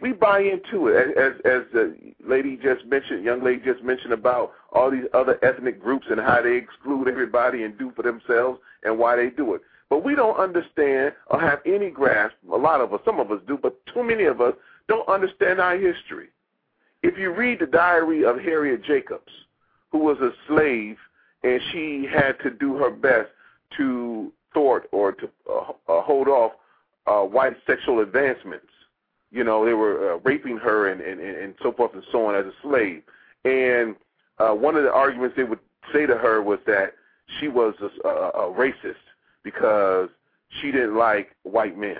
We buy into it, as as the lady just mentioned, young lady just mentioned about all these other ethnic groups and how they exclude everybody and do for themselves and why they do it. But we don't understand or have any grasp. A lot of us, some of us do, but too many of us don't understand our history. If you read the diary of Harriet Jacobs, who was a slave and she had to do her best to thwart or to uh, uh, hold off uh, white sexual advancements. You know, they were uh, raping her and, and, and so forth and so on as a slave. And uh, one of the arguments they would say to her was that she was a, a, a racist because she didn't like white men.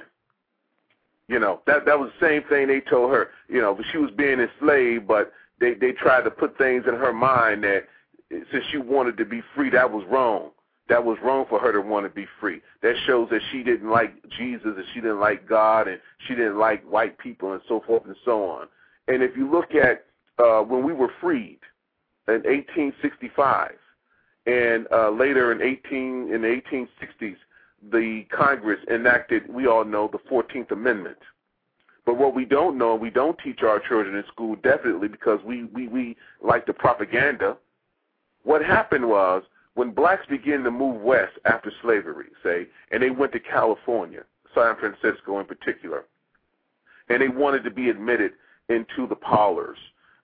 You know, that that was the same thing they told her. You know, she was being enslaved, but they they tried to put things in her mind that since she wanted to be free, that was wrong. That was wrong for her to want to be free. That shows that she didn't like Jesus and she didn't like God and she didn't like white people and so forth and so on. And if you look at uh, when we were freed in 1865 and uh, later in 18 in the 1860s, the Congress enacted, we all know, the 14th Amendment. But what we don't know, we don't teach our children in school, definitely because we, we, we like the propaganda. What happened was when blacks began to move west after slavery, say, and they went to California, San Francisco in particular, and they wanted to be admitted into the parlors,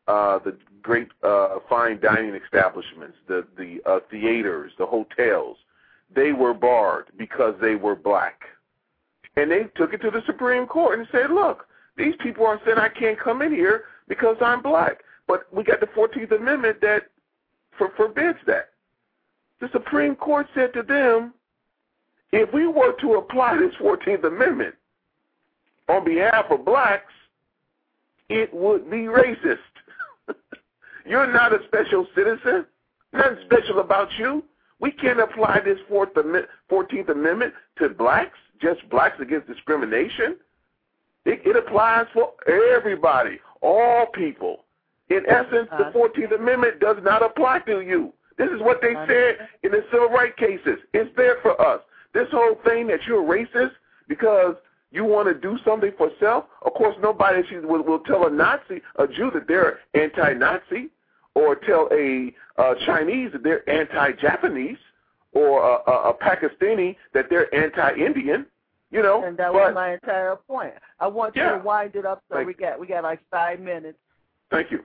uh, the great uh, fine dining establishments, the the uh, theaters, the hotels, they were barred because they were black. And they took it to the Supreme Court and said, look, these people are saying I can't come in here because I'm black. But we got the 14th Amendment that for, forbids that. The Supreme Court said to them, if we were to apply this 14th Amendment on behalf of blacks, it would be racist. You're not a special citizen. Nothing special about you. We can't apply this Fourth Amendment, 14th Amendment to blacks, just blacks against discrimination. It, it applies for everybody, all people. In essence, the uh, 14th Amendment does not apply to you. This is what they said in the civil rights cases. It's there for us. This whole thing that you're racist because you want to do something for self. Of course, nobody will, will tell a Nazi, a Jew, that they're anti-Nazi, or tell a uh, Chinese that they're anti-Japanese, or a, a, a Pakistani that they're anti-Indian. You know, and that but, was my entire point. I want you to wind it up so Thank we got we got like five minutes. Thank you.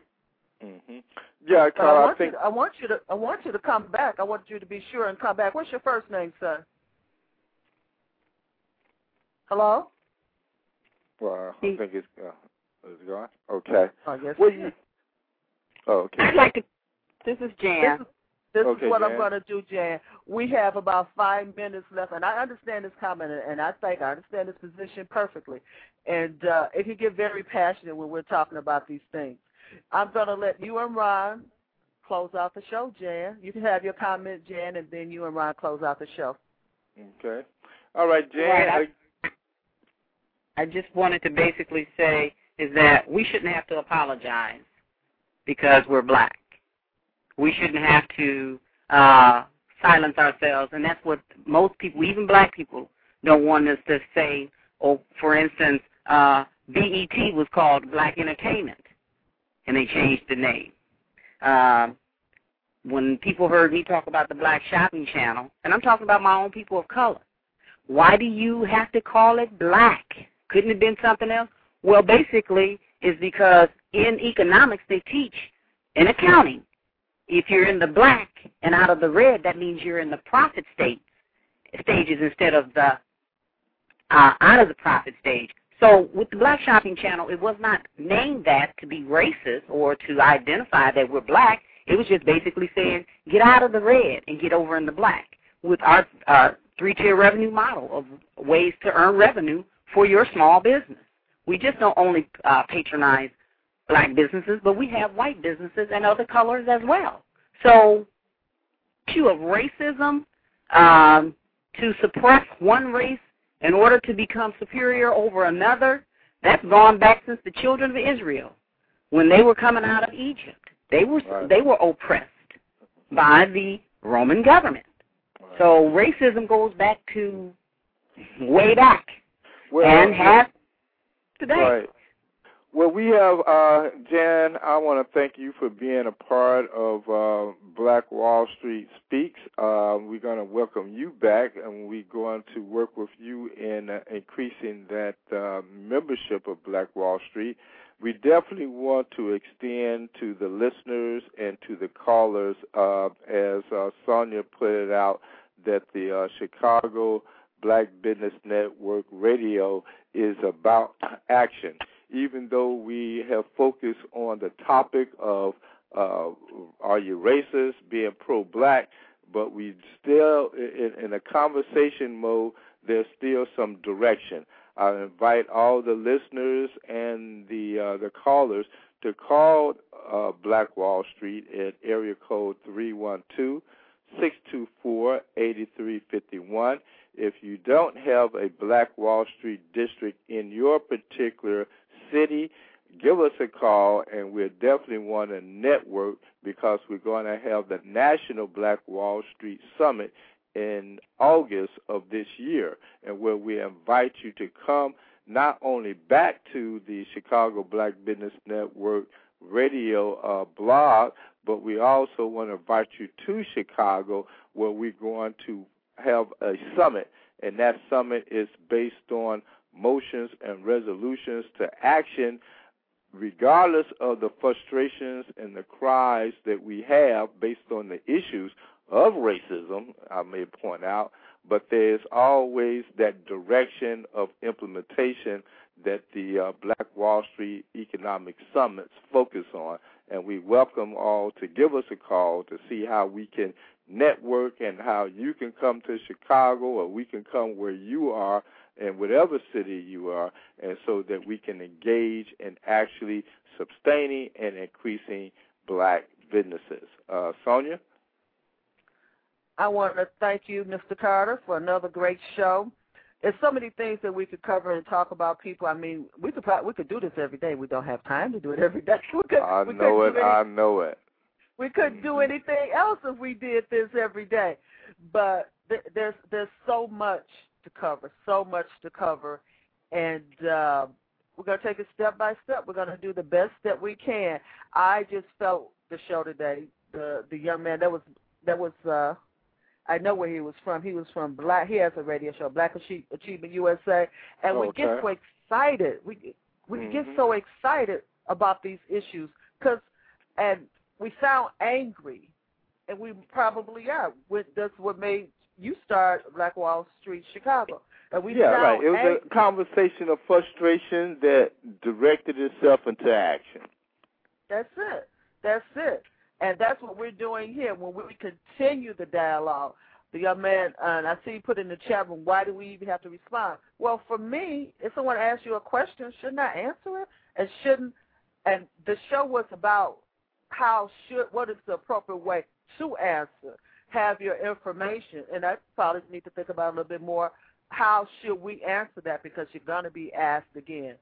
hmm Yeah, But I Carl, I want think you to, I want you to I want you to come back. I want you to be sure and come back. What's your first name, sir? Hello? well, I think it's uh, it's gone. Okay. I guess. Well, you, oh, okay. I'd like to. This is Jan. This is, this Okay, is what I'm going to do, Jan. We have about five minutes left, and I understand this comment, and I think I understand this position perfectly. And uh, it can get very passionate when we're talking about these things. I'm going to let you and Ron close out the show, Jan. You can have your comment, Jan, and then you and Ron close out the show. Okay. All right, Jan. Right, I, I just wanted to basically say is that we shouldn't have to apologize because we're black. We shouldn't have to uh, silence ourselves, and that's what most people, even black people, don't want us to say. Or, for instance, uh, BET was called Black Entertainment, and they changed the name. Uh, when people heard me talk about the Black Shopping Channel, and I'm talking about my own people of color, why do you have to call it black? Couldn't it have been something else? Well, basically, is because in economics they teach in accounting, if you're in the black and out of the red, that means you're in the profit state stages instead of the uh, out of the profit stage. So with the Black Shopping Channel, it was not named that to be racist or to identify that we're black. It was just basically saying get out of the red and get over in the black with our uh, three-tier revenue model of ways to earn revenue for your small business. We just don't only uh, patronize black businesses, but we have white businesses and other colors as well. So, to of racism, um, to suppress one race in order to become superior over another, that's gone back since the children of Israel when they were coming out of Egypt. They were right. they were oppressed by the Roman government. Right. So racism goes back to way back well, and uh, has today. Right. Well, we have uh, Jan. I want to thank you for being a part of uh, Black Wall Street Speaks. Uh, we're going to welcome you back, and we're going to work with you in uh, increasing that uh, membership of Black Wall Street. We definitely want to extend to the listeners and to the callers, uh, as Sonia put it out, that the Chicago Black Business Network Radio is about action even though we have focused on the topic of uh, are you racist, being pro-black, but we still, in, in a conversation mode, there's still some direction. I invite all the listeners and the uh, the callers to call uh, Black Wall Street at area code 312 624 8351. If you don't have a Black Wall Street district in your particular city, give us a call, and we'll definitely want to network because we're going to have the National Black Wall Street Summit in August of this year, and where we invite you to come not only back to the Chicago Black Business Network radio uh, blog, but we also want to invite you to Chicago where we're going to have a summit, and that summit is based on motions and resolutions to action, regardless of the frustrations and the cries that we have based on the issues of racism, I may point out, but there's always that direction of implementation that the uh, Black Wall Street Economic Summits focus on. And we welcome all to give us a call to see how we can network and how you can come to Chicago or we can come where you are in whatever city you are, and so that we can engage in actually sustaining and increasing black businesses. Uh, Sonia? I want to thank you, Mr. Carter, for another great show. There's so many things that we could cover and talk about. People, I mean, we could probably, we could do this every day. We don't have time to do it every day. We could, I we know it. I know it. We couldn't do anything else if we did this every day. But th- there's there's so much to cover, so much to cover, and uh, we're going to take it step by step. We're going to do the best that we can. I just felt the show today. The the young man that was that was uh, I know where he was from. He was from Black. He has a radio show, Black Achievement USA, and okay. we get so excited. We we mm-hmm. get so excited about these issues because and we sound angry, and we probably are. With that's what made you start Black Wall Street Chicago. And we yeah, right. It was angry. a conversation of frustration that directed itself into action. That's it. That's it. And that's what we're doing here when we continue the dialogue. The young man, uh, and I see you put in the chat room, why do we even have to respond? Well, for me, if someone asks you a question, shouldn't I answer it? And shouldn't, and the show was about how should what is the appropriate way to answer? Have your information, and I probably need to think about a little bit more. How should we answer that? Because you're going to be asked again.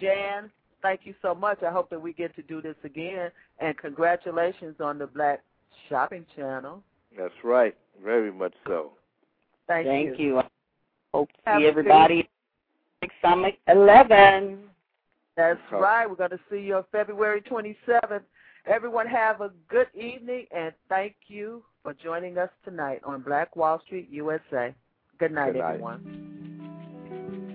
Jan, thank you so much. I hope that we get to do this again, and congratulations on the Black Shopping Channel. That's right. Very much so. Thank, Thank you. you. Hope to Have see everybody next Summit 11. That's Okay. right. We're going to see you on February 27th. Everyone have a good evening, and thank you for joining us tonight on Black Wall Street, USA. Good night, Good night. everyone.